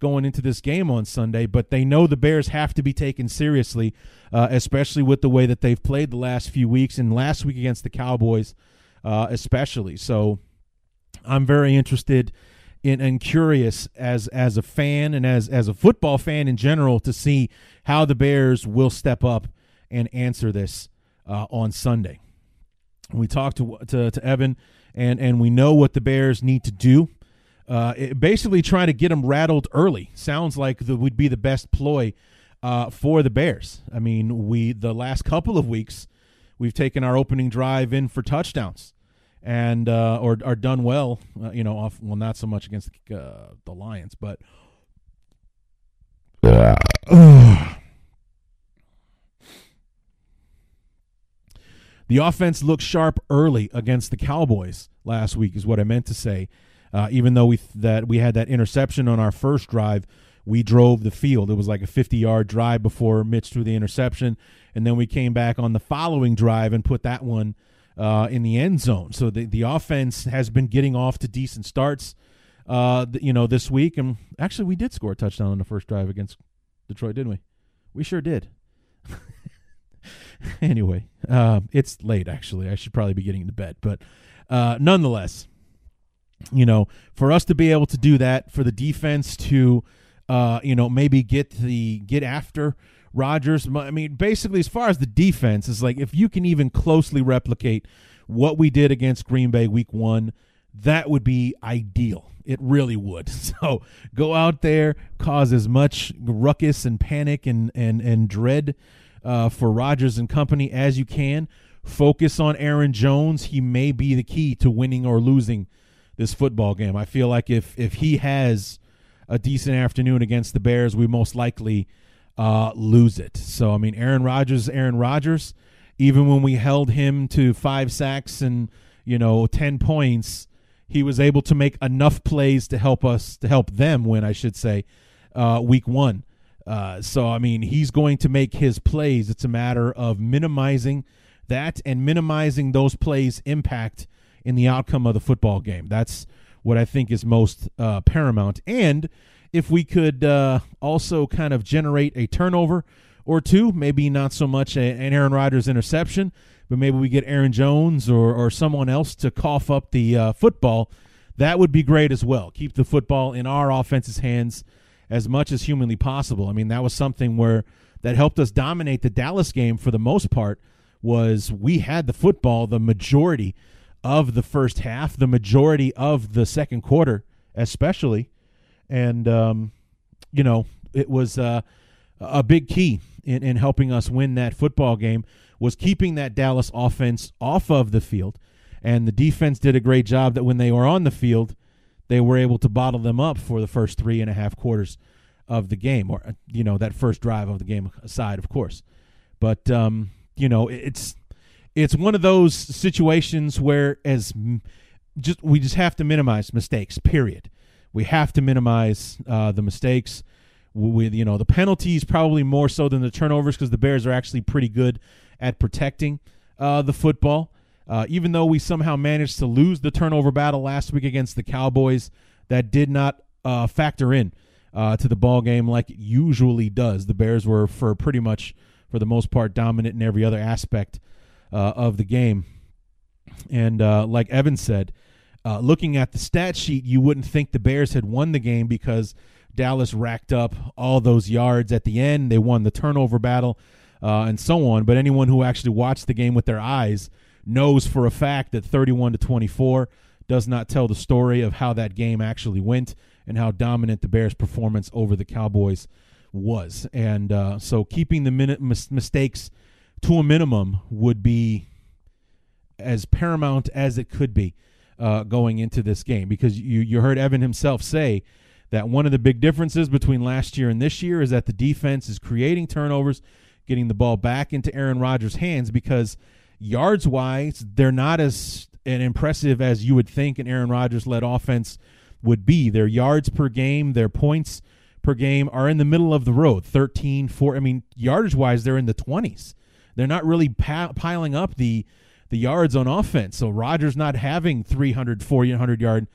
going into this game on Sunday, but they know the Bears have to be taken seriously, uh, especially with the way that they've played the last few weeks and last week against the Cowboys, uh, especially. So I'm very interested in and curious as as a fan and as as a football fan in general to see how the Bears will step up and answer this uh, on Sunday. We talked to, to to Evan, and and we know what the Bears need to do. Uh, it, basically, trying to get them rattled early. Sounds like the, would be the best ploy uh, for the Bears. I mean, we the last couple of weeks we've taken our opening drive in for touchdowns and uh, or are done well. Uh, you know, off well not so much against uh, the Lions, but the offense looked sharp early against the Cowboys last week. Is what I meant to say. Uh, even though we that we had that interception on our first drive, we drove the field. It was like a 50 yard drive before Mitch threw the interception, and then we came back on the following drive and put that one uh, in the end zone. So the the offense has been getting off to decent starts. Uh, you know, this week, and actually, we did score a touchdown on the first drive against Detroit, didn't we? We sure did. anyway, uh, it's late. Actually, I should probably be getting to bed, but uh, nonetheless, you know, for us to be able to do that, for the defense to, uh, you know, maybe get the get after Rodgers. I mean, basically, as far as the defense is like, if you can even closely replicate what we did against Green Bay Week One, that would be ideal. It really would. So go out there, cause as much ruckus and panic and and and dread uh, for Rodgers and company as you can. Focus on Aaron Jones. He may be the key to winning or losing this football game. I feel like if if he has a decent afternoon against the Bears, we most likely uh, lose it. So I mean, Aaron Rodgers, Aaron Rodgers. Even when we held him to five sacks and you know ten points, he was able to make enough plays to help us to help them win. I should say, uh, week one. Uh, so I mean, he's going to make his plays. It's a matter of minimizing that and minimizing those plays' impact in the outcome of the football game. That's what I think is most uh, paramount. And if we could uh, also kind of generate a turnover or two, maybe not so much a, an Aaron Rodgers interception, but maybe we get Aaron Jones or, or someone else to cough up the uh, football, that would be great as well. Keep the football in our offense's hands as much as humanly possible. I mean, that was something where that helped us dominate the Dallas game for the most part was we had the football the majority of the first half, the majority of the second quarter, especially, and um, you know it was uh, a big key in, in helping us win that football game was keeping that Dallas offense off of the field and the defense did a great job that when they were on the field, they were able to bottle them up for the first three and a half quarters of the game, or you know that first drive of the game aside, of course. But um, you know it's it's one of those situations where as just we just have to minimize mistakes. Period. We have to minimize uh, the mistakes. With you know the penalties probably more so than the turnovers because the Bears are actually pretty good at protecting uh, the football. Uh, even though we somehow managed to lose the turnover battle last week against the Cowboys, that did not uh, factor in uh, to the ball game like it usually does. The Bears were for pretty much for the most part dominant in every other aspect uh, of the game. And like Evan said, uh, looking at the stat sheet, you wouldn't think the Bears had won the game because Dallas racked up all those yards at the end. They won the turnover battle uh, and so on. But anyone who actually watched the game with their eyes knows for a fact that 31 to 24 does not tell the story of how that game actually went and how dominant the Bears' performance over the Cowboys was. And uh, so keeping the minute mis- mistakes to a minimum would be as paramount as it could be uh, going into this game because you you heard Evan himself say that one of the big differences between last year and this year is that the defense is creating turnovers, getting the ball back into Aaron Rodgers' hands because yards wise they're not as impressive as you would think an Aaron Rodgers led offense would be. Their yards per game, their points per game are in the middle of the road 13 4 i mean yardage wise they're in the 20s they're not really pa- piling up the the yards on offense. So Rodgers not having 300 400 yard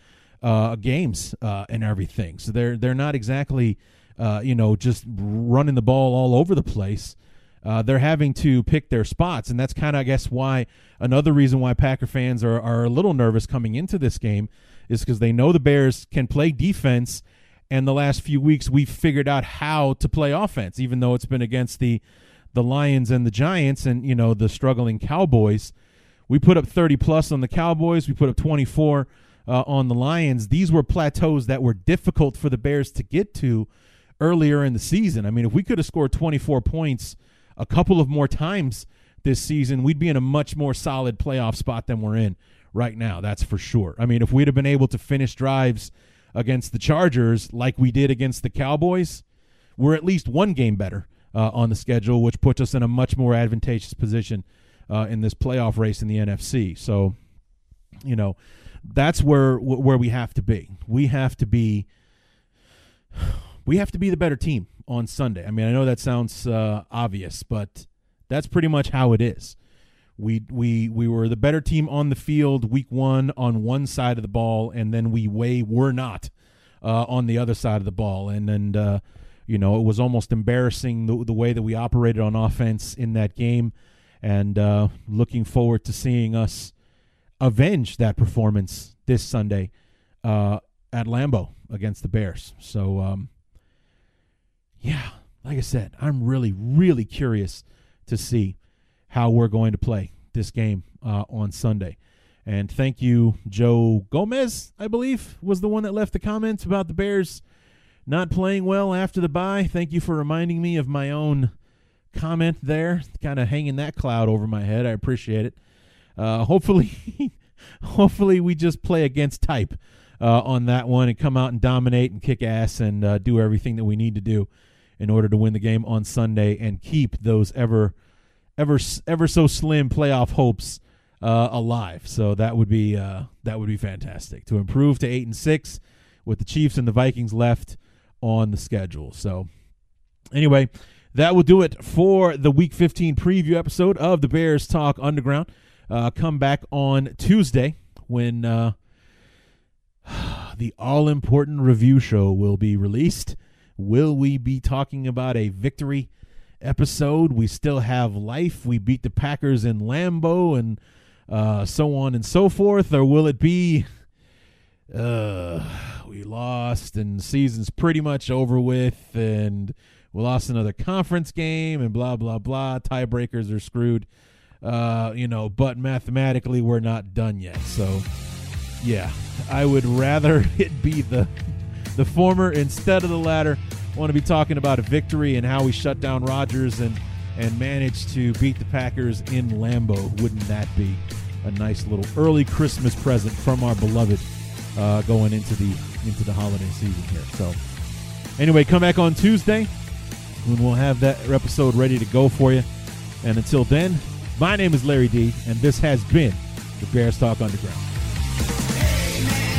uh, games uh, and everything. So they're they're not exactly uh, you know just running the ball all over the place. Uh, they're having to pick their spots and that's kind of i guess why another reason why packer fans are, are a little nervous coming into this game is because they know the bears can play defense and the last few weeks we've figured out how to play offense even though it's been against the the lions and the giants and you know the struggling cowboys we put up 30 plus on the cowboys. We put up 24 uh, on the lions. These were plateaus that were difficult for the bears to get to earlier in the season. I mean if we could have scored 24 points a couple of more times this season we'd be in a much more solid playoff spot than we're in right now that's for sure. I mean if we'd have been able to finish drives against the Chargers like we did against the Cowboys, we're at least one game better uh, on the schedule, which puts us in a much more advantageous position uh, in this playoff race in the NFC. So, you know, that's where where we have to be. We have to be we have to be the better team on Sunday. I mean, I know that sounds uh, obvious, but that's pretty much how it is. We we we were the better team on the field week one on one side of the ball, and then we way were not uh, on the other side of the ball, and and uh, you know it was almost embarrassing the, the way that we operated on offense in that game, and uh, looking forward to seeing us avenge that performance this Sunday uh, at Lambeau against the Bears. So um, yeah, like I said, I'm really really curious to see how we're going to play this game uh, on Sunday. And thank you, Joe Gomez, I believe, was the one that left the comment about the Bears not playing well after the bye. Thank you for reminding me of my own comment there, kind of hanging that cloud over my head. I appreciate it. Uh, hopefully, hopefully we just play against type uh, on that one and come out and dominate and kick ass and uh, do everything that we need to do in order to win the game on Sunday and keep those ever ever ever so slim playoff hopes uh, alive. So that would be uh, that would be fantastic to improve to eight and six with the Chiefs and the Vikings left on the schedule. So anyway, that will do it for the Week 15 preview episode of the Bears Talk Underground. Uh, come back on Tuesday when uh, the all important review show will be released. Will we be talking about a victory? episode. We still have life. We beat the Packers in Lambeau and uh, so on and so forth. Or will it be uh, we lost and season's pretty much over with and we lost another conference game and blah, blah, blah. Tiebreakers are screwed. Uh, you know, but mathematically we're not done yet. So, yeah, I would rather it be the the former instead of the latter want to be talking about a victory and how we shut down Rodgers and and managed to beat the Packers in Lambeau. Wouldn't that be a nice little early Christmas present from our beloved uh, going into the into the holiday season here. So, anyway, come back on Tuesday when we'll have that episode ready to go for you. And until then, my name is Larry D, and this has been the Bears Talk Underground. Amen.